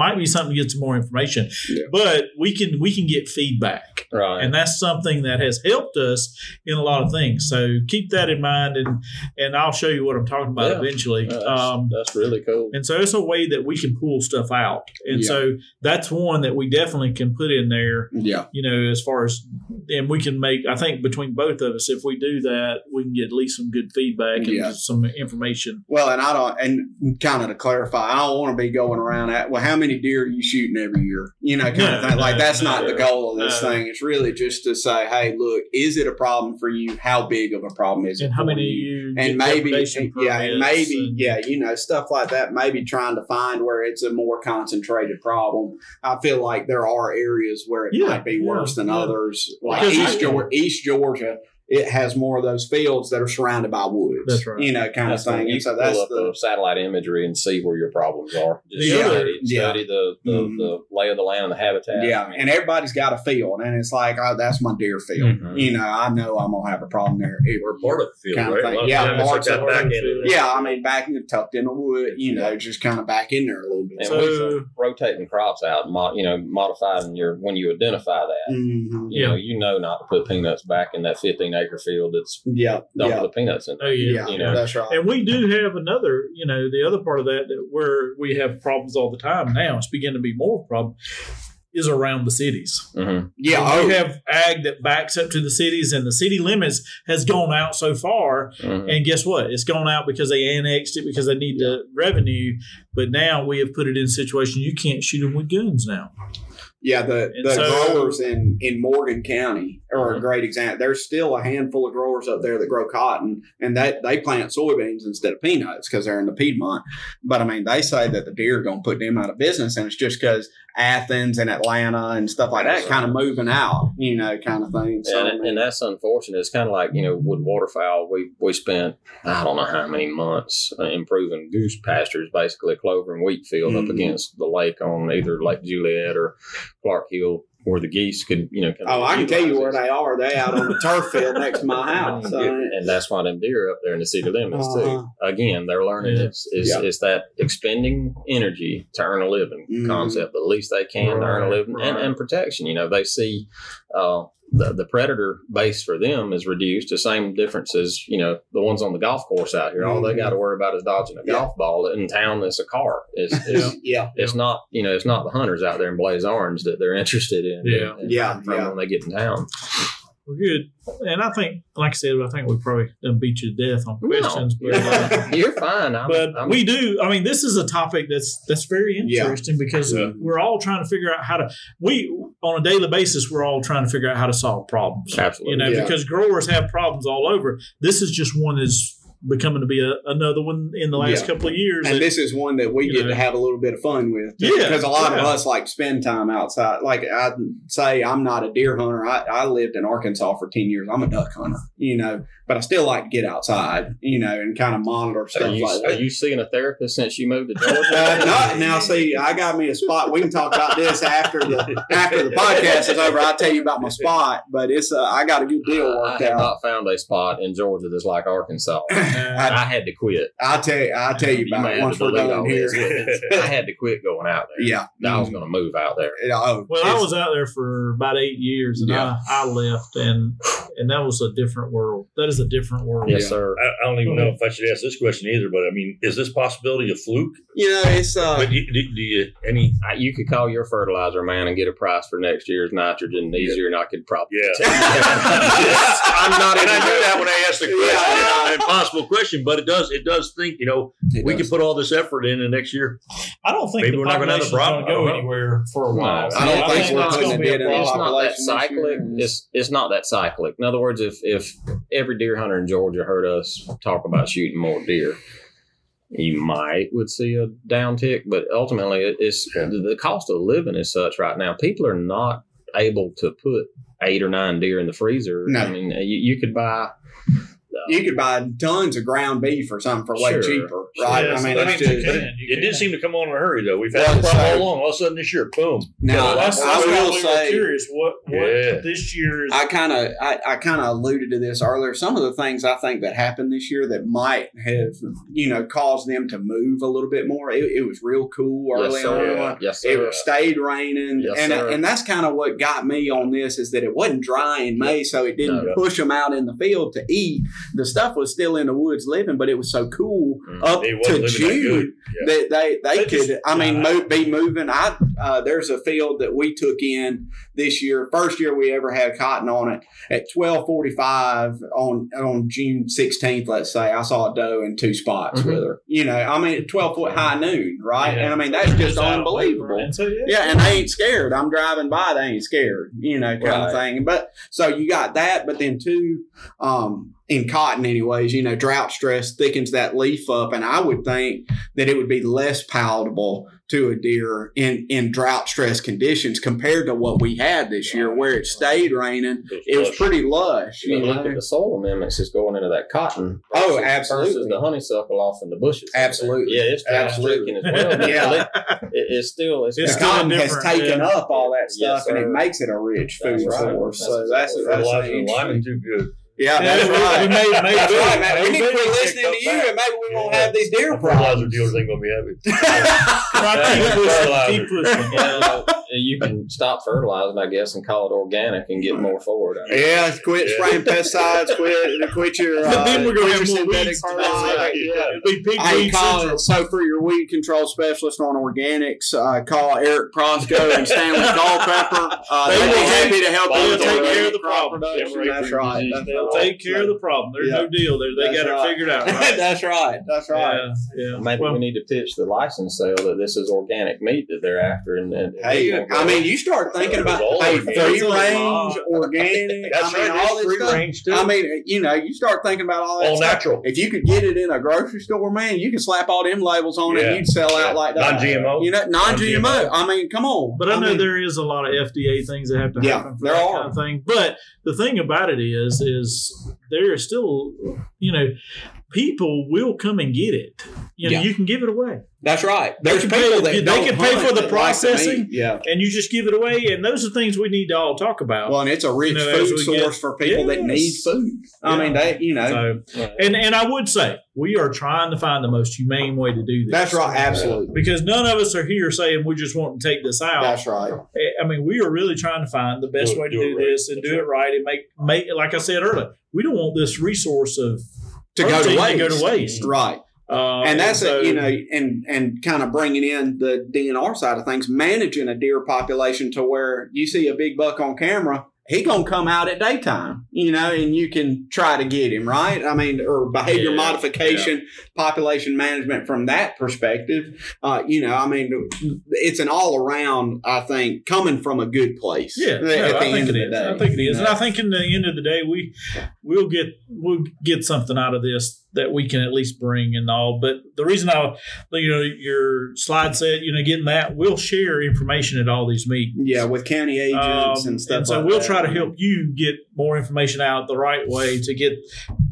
might be something to get some more information. Yeah. But we can we can get feedback. Right. And that's something that has helped us in a lot of things. So keep that in mind and and I'll show you what I'm talking about yeah. eventually. that's, um, that's, really cool. And so it's a way that we can pull stuff out. And yeah. so that's one that we definitely can put in there. Yeah. You know, as far as and we can make I think between both of us, if we do that, we can get at least some good feedback and some information. Well, and I don't and kind of to clarify, I don't want to be going around at well how many deer are you shooting every year? You know, kind of thing. like that's not the goal of this thing. It's really just to say, hey, look, is it a problem for you? How big of a problem is and it? how many you? And maybe, yeah, and maybe, and, yeah, you know, stuff like that. Maybe trying to find where it's a more concentrated problem. I feel like there are areas where it yeah, might be worse yeah, than yeah. others, like East Georgia, East Georgia it has more of those fields that are surrounded by woods. That's right. You know, kind that's of thing. You and so that's the, the, satellite imagery and see where your problems are. Just yeah. study, yeah. the the, mm-hmm. the, lay of the land and the habitat. Yeah, and everybody's got a field, and it's like, oh, that's my deer field. Mm-hmm. You know, I know I'm gonna have a problem there. We're part of the field, kind right? Of yeah, parts of back in Yeah, I mean, back in tucked in the wood. You know, just kind of back in there a little bit. And so, rotating crops out, you know, modifying your when you identify that. Mm-hmm. You know, you know not to put peanuts back in that 15 acre field that's yeah, dump yeah. the peanuts in. There. Oh yeah, you know? that's right. And we do have another, you know, the other part of that that where we have problems all the time now. It's beginning to be more problem is around the cities. Mm-hmm. Yeah, oh. we have ag that backs up to the cities, and the city limits has gone out so far. Mm-hmm. And guess what? It's gone out because they annexed it because they need the revenue. But now we have put it in a situation you can't shoot them with guns now. Yeah, the, the so, growers in, in Morgan County are a uh-huh. great example. There's still a handful of growers up there that grow cotton, and that they plant soybeans instead of peanuts because they're in the Piedmont. But I mean, they say that the deer are going to put them out of business, and it's just because Athens and Atlanta and stuff like that kind of moving out, you know, kind of thing. So, and, and that's unfortunate. It's kind of like you know, with waterfowl, we we spent I don't know how many months uh, improving goose pastures, basically a clover and wheat field mm-hmm. up against the lake on either Lake Juliette or Clark Hill where the geese could, you know. Oh, I can tell you where they are. They out on the turf field next to my [LAUGHS] house. So. And that's why them deer up there in the city limits uh-huh. too. Again, they're learning yeah. it's, it's, yeah. it's, that expending energy to earn a living mm-hmm. concept. The least they can right. to earn a living right. and, and protection. You know, they see uh, the, the predator base for them is reduced. The same difference as you know the ones on the golf course out here. All they mm-hmm. got to worry about is dodging a yeah. golf ball in town. It's a car. It's, [LAUGHS] it's yeah. It's not you know it's not the hunters out there in blaze orange that they're interested in. Yeah, and, yeah. From yeah. when they get in town. Well, good. And I think, like I said, I think we probably done beat you to death on questions. No, but uh, [LAUGHS] you're fine. I'm, but I'm, we do. I mean, this is a topic that's that's very interesting yeah. because yeah. we're all trying to figure out how to. We on a daily basis, we're all trying to figure out how to solve problems. Absolutely. You know, yeah. because growers have problems all over. This is just one that's becoming to be a, another one in the last yeah. couple of years. And that, this is one that we get know, to have a little bit of fun with. Yeah. Because a lot yeah. of us like spend time outside. Like I say, I'm not a deer hunter. I, I lived in Arkansas for 10 years. I'm a duck hunter, you know, but I still like to get outside, you know, and kind of monitor stuff you, like that. Are you seeing a therapist since you moved to [LAUGHS] Georgia? uh, not now. See, I got me a spot. We can talk about this after the after the podcast is over. I'll tell you about my spot, but it's uh, I got a good deal worked I have out. not found a spot in Georgia that's like Arkansas. [LAUGHS] I, I had to quit. I'll tell you. I'll tell you about it once we're done here. [LAUGHS] I had to quit going out there. Yeah, I was going to move out there. Oh, well, I was out there for about eight years, and yeah. I, I left, and and that was a different world. That is a different world. Yes, sir. I, I don't even know if I should ask this question either, but I mean, is this possibility a fluke? You know, it's uh. But do, do, do you any? You could call your fertilizer man and get a price for next year's nitrogen easier, and I could probably. Yeah. [LAUGHS] I'm not. And I knew that when I asked the question. Yeah. An impossible question, but it does. It does think you know it we does. can put all this effort in, and next year. I don't think maybe we're not going to have a problem. Go anywhere for a while. I don't think, think we're putting a in It's not that cyclic. It's it's not that cyclic. In other words, if if every deer hunter in Georgia heard us talk about shooting more deer, you might would see a downtick. But ultimately, it's the cost of living is such right now. People are not able to put eight or nine deer in the freezer. No. I mean, you, you could buy you could buy tons of ground beef or something for way sure. cheaper, right? Yes, I mean, just, it, it did seem to come on in a hurry, though. We've had well, problem all along. All of a sudden, this year, boom. Now, I, I will say, curious what, what yeah. this year's. I kind of, I, I kind of alluded to this earlier. Some of the things I think that happened this year that might have, you know, caused them to move a little bit more. It, it was real cool early yes, on. Yes, sir. It stayed raining, yes, and sir. and that's kind of what got me on this is that it wasn't dry in May, so it didn't no, push them out in the field to eat. The stuff was still in the woods living, but it was so cool mm, up to June that, yeah. they they, they could. Just, I mean, move, be moving. I uh, there's a field that we took in this year, first year we ever had cotton on it. At twelve forty five on on June sixteenth, let's say, I saw a doe in two spots mm-hmm. with her. You know, I mean, twelve foot high noon, right? Yeah. And I mean, that's just unbelievable. So, yeah. yeah. and they ain't scared. I'm driving by, they ain't scared. You know, kind right. of thing. But so you got that, but then two. Um, in cotton anyways you know drought stress thickens that leaf up and i would think that it would be less palatable to a deer in in drought stress conditions compared to what we had this year where it stayed raining. It was pretty lush you look at the soil amendments that's going into that cotton oh absolutely versus the honeysuckle off in the bushes. Absolutely. Yeah it's absolutely as well yeah. It, it's still it's, it's cotton has taken yeah. up all that stuff yes, and it makes it a rich food right. source so that's, that's, that's, that's too good yeah, that's right. We made, made that's right, man. We need to quit listening to you, and maybe we won't have these deer problems. Fertilizer dealers ain't gonna be happy. keep pushing. Keep pushing. Yeah, you can stop fertilizing, I guess, and call it organic and get more forward. Yeah, quit yeah. spraying pesticides. Quit, quit your. Uh, [LAUGHS] then we're gonna have more weeds. Fertilizer. Yeah. I call it. So for your weed control specialist on organics, uh, call Eric Prostko and Stanley Culpepper. Uh, they will be happy to help you take care of the problem. That's right take care of the problem. There's yeah. no deal there. They got right. it figured out. [LAUGHS] Right? That's right. That's right. Yeah. yeah. Maybe well, we need to pitch the license sale that this is organic meat that they're after, and, and hey, I mean, you start thinking about hey, free range, [LAUGHS] organic. That's I mean, right. all this free stuff. range too. I mean, you know, you start thinking about all that. All stuff. natural. If you could get it in a grocery store, man, you can slap all them labels on yeah. it. You'd sell out like that. Non-GMO. You know, non-GMO. non-GMO. I mean, come on. But I, I know there is a lot of FDA things that have to happen. Yeah, there are. Kind of thing. But the thing about it is, is there is still, you know, people will come and get it. You know, yeah. you can give it away. That's right. There's people pay, that they can pay for the processing, like yeah, and you just give it away. And those are things we need to all talk about. Well, and it's a rich you know, food source get, for people yes. that need food. I mean, they, you know, so, and and I would say we are trying to find the most humane way to do this. That's right, absolutely. Because none of us are here saying we just want to take this out. That's right. I mean, we are really trying to find the best do way to do, do right. this and That's do right. it right and make make like I said earlier. We don't want this resource of to go to waste. Go to waste. Right. Uh, and that's and so, a, you know, and and kind of bringing in the DNR side of things, managing a deer population to where you see a big buck on camera, he gonna come out at daytime, you know, and you can try to get him right. I mean, or behavior yeah, modification, yeah. Population management from that perspective. Uh, you know, I mean, it's an all around. I think coming from a good place. Yeah, at, no, the I end of the day. I think it is, and I think in the end of the day, we we'll get we'll get something out of this that we can at least bring and all. But the reason I, you know, your slide said, you know, getting that, we'll share information at all these meetings. Yeah, with county agents um, and stuff. And so like we'll that. try to help you get more information out the right way to get,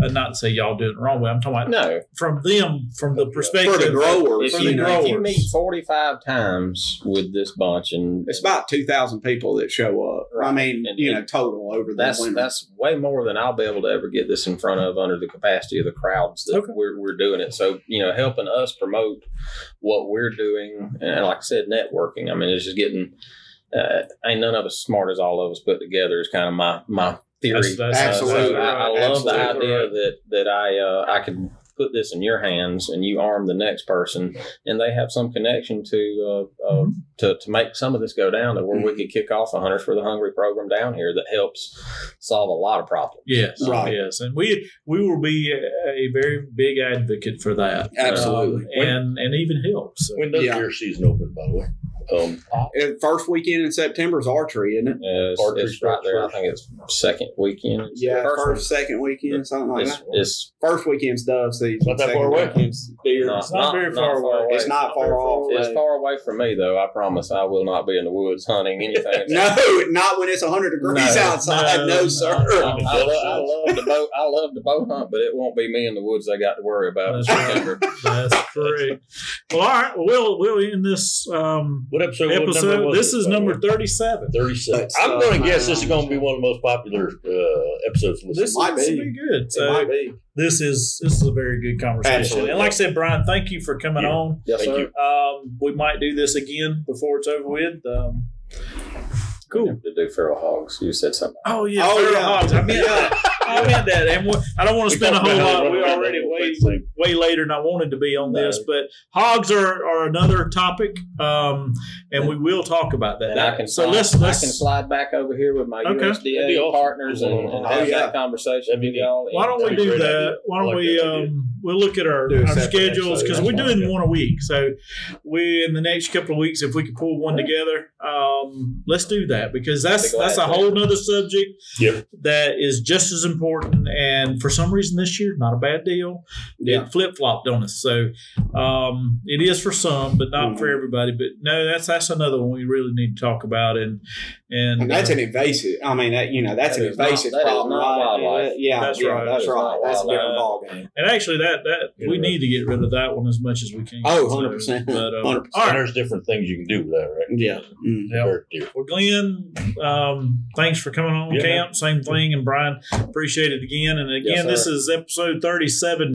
uh, not to say y'all doing it the wrong way. I'm talking about no from them, from the perspective for the growers. If, you, the growers. if you meet 45 times with this bunch, and it's about 2,000 people that show up. Right. I mean, and, you know, total over that's that's way more than I'll be able to ever get this in front of under the capacity of the crowds that okay. we're, we're doing it. So, you know, helping us promote what we're doing. And like I said, networking. I mean, it's just getting, uh, ain't none of us smart as all of us put together is kind of my, my theory. That's, that's absolutely. Uh, so I, I, love absolutely the idea right. that, that I, uh, I could put this in your hands and you arm the next person and they have some connection to uh, uh, mm-hmm. to, to make some of this go down to where we mm-hmm. could kick off a hunters for the hungry program down here that helps solve a lot of problems yes right yes and we we will be a, a very big advocate for that absolutely um, and and even helps so. when does yeah. your season open by the way um, first weekend in September is archery, isn't it? Yeah, it's, it's right there. I think it's second weekend. It's yeah, first, first second weekend, something like it's, that. It's first weekend's dove season. Not that far away. deer. No, it's not, not very far, far away. It's not far off. It's far away from me, though. I promise I will not be in the woods hunting anything. [LAUGHS] no, not when it's hundred degrees no, [LAUGHS] outside. No, no sir. I, I, [LAUGHS] love, I love the bow. I love the bow hunt, but it won't be me in the woods. I got to worry about That's September. Right. That's correct. Well, all right. Well, we'll we'll end this. Um, what episode? Episode this is number 37. 37. I'm going to guess this is going to be one of the most popular uh, episodes. This might be. be good. So be. this is this is a very good conversation. Absolutely. And like I said, Brian, thank you for coming yeah. on. Yes, thank sir. you. Um, we might do this again before it's over with. Um, cool. To do feral hogs. You said something. Oh yeah, oh, feral yeah. hogs. I mean, [LAUGHS] I meant that. And I don't want to spend a whole lot. We're already way way later than I wanted to be on this, but hogs are, are another topic, um, and we will talk about that. I can so slide, let's, let's I can slide back over here with my okay. USDA awesome. partners and, and have oh, yeah. that conversation with y'all. Why don't we do that? Why don't we? Um, we'll look at our, our schedules because we're doing one a week. So we in the next couple of weeks, if we could pull one together, um, let's do that because that's that's a whole nother subject yep. that is just as important. And for some reason this year, not a bad deal. Yeah. It flip flopped on us, so um, it is for some, but not mm-hmm. for everybody. But no, that's that's another one we really need to talk about. And and, and that's uh, an invasive. I mean, that you know, that's that an invasive not, problem. Right? Yeah, that's yeah, right. That's that right. That's a different ballgame. And actually, that that yeah. we need to get rid of that one as much as we can. Oh, 100 percent. But um, 100%. All right. there's different things you can do with that, right? Yeah. Mm. Yep. Well, Glen, um, thanks for coming on yeah. camp. Same thing, and Brian, appreciate it again and again. Yes, this is episode thirty-seven.